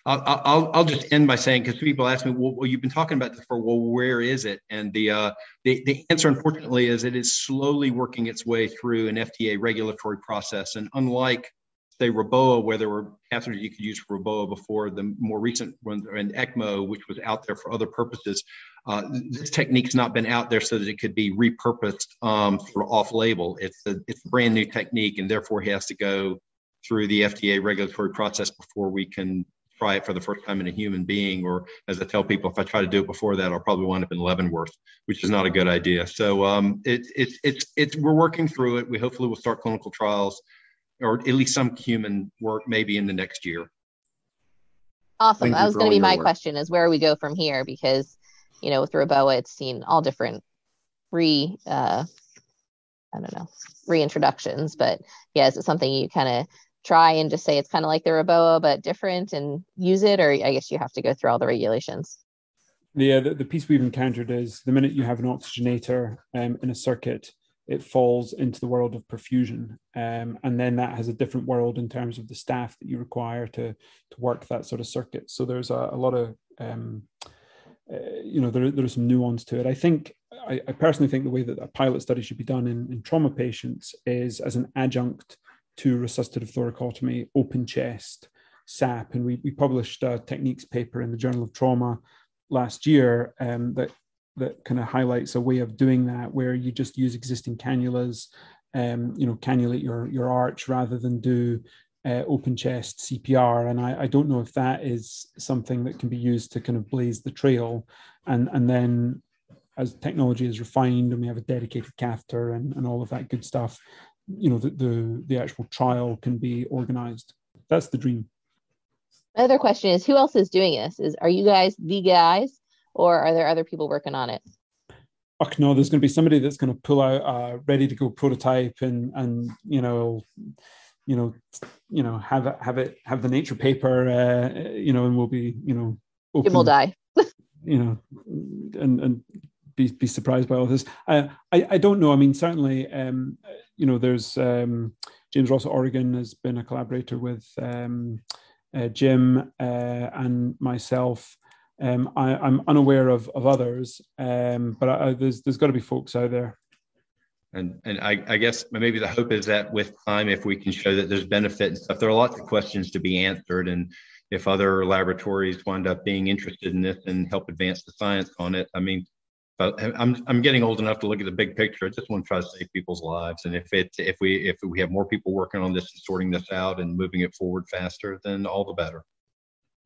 I'll, I'll, I'll just end by saying because people ask me, well, you've been talking about this for well, where is it? And the, uh, the the answer, unfortunately, is it is slowly working its way through an FDA regulatory process. And unlike say Reboa, where there were catheters you could use for Reboa before, the more recent ones, and ECMO, which was out there for other purposes. Uh, this technique's not been out there so that it could be repurposed um, for off-label. It's a it's a brand new technique, and therefore he has to go through the FDA regulatory process before we can try it for the first time in a human being. Or as I tell people, if I try to do it before that, I'll probably wind up in Leavenworth, which is not a good idea. So um, it, it, it's it's we're working through it. We hopefully will start clinical trials or at least some human work maybe in the next year. Awesome. Thank that was going to be my work. question is where we go from here because, you know, with Reboa, it's seen all different re, uh, I don't know, reintroductions, but yeah, is it something you kind of try and just say it's kind of like the Reboa, but different and use it? Or I guess you have to go through all the regulations. Yeah, the, the piece we've encountered is the minute you have an oxygenator um, in a circuit, it falls into the world of perfusion. Um, and then that has a different world in terms of the staff that you require to, to work that sort of circuit. So there's a, a lot of, um, uh, you know, there, there's some nuance to it. I think, I, I, personally think the way that a pilot study should be done in, in trauma patients is as an adjunct to resuscitative thoracotomy, open chest, SAP. And we, we published a techniques paper in the Journal of Trauma last year um, that that kind of highlights a way of doing that where you just use existing cannulas, um, you know, cannulate your your arch rather than do uh, open chest CPR. And I, I don't know if that is something that can be used to kind of blaze the trail, and and then as technology is refined and we have a dedicated catheter and, and all of that good stuff, you know, the, the, the actual trial can be organized. That's the dream. My other question is who else is doing this? Is are you guys the guys or are there other people working on it? Oh no, there's going to be somebody that's going to pull out a ready to go prototype and and you know, you know, you know, have it have it have the nature paper, uh, you know, and we'll be you know, open, will die. you know, and and be be surprised by all this. I I, I don't know. I mean, certainly, um, you know, there's um, James Ross at Oregon has been a collaborator with um, uh, Jim uh, and myself. Um, I, am unaware of, of others, um, but I, there's there's got to be folks out there. And and I, I guess maybe the hope is that with time, if we can show that there's benefit and stuff, there are lots of questions to be answered, and if other laboratories wind up being interested in this and help advance the science on it, I mean, but I'm I'm getting old enough to look at the big picture. I just want to try to save people's lives. And if it if we if we have more people working on this and sorting this out and moving it forward faster, then all the better.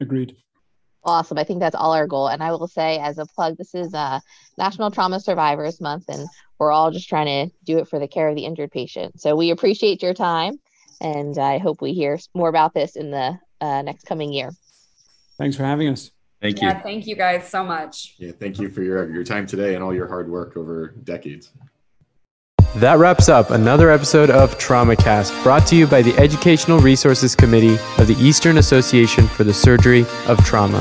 Agreed. Awesome. I think that's all our goal. And I will say, as a plug, this is uh, National Trauma Survivors Month, and we're all just trying to do it for the care of the injured patient. So we appreciate your time, and I hope we hear more about this in the uh, next coming year. Thanks for having us. Thank you. Yeah, thank you guys so much. Yeah, thank you for your, your time today and all your hard work over decades. That wraps up another episode of TraumaCast, brought to you by the Educational Resources Committee of the Eastern Association for the Surgery of Trauma.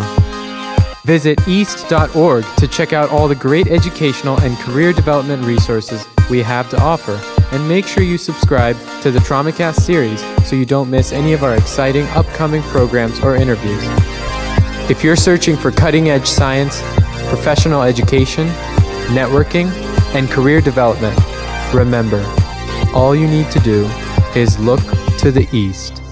Visit east.org to check out all the great educational and career development resources we have to offer. And make sure you subscribe to the TraumaCast series so you don't miss any of our exciting upcoming programs or interviews. If you're searching for cutting edge science, professional education, networking, and career development, remember, all you need to do is look to the east.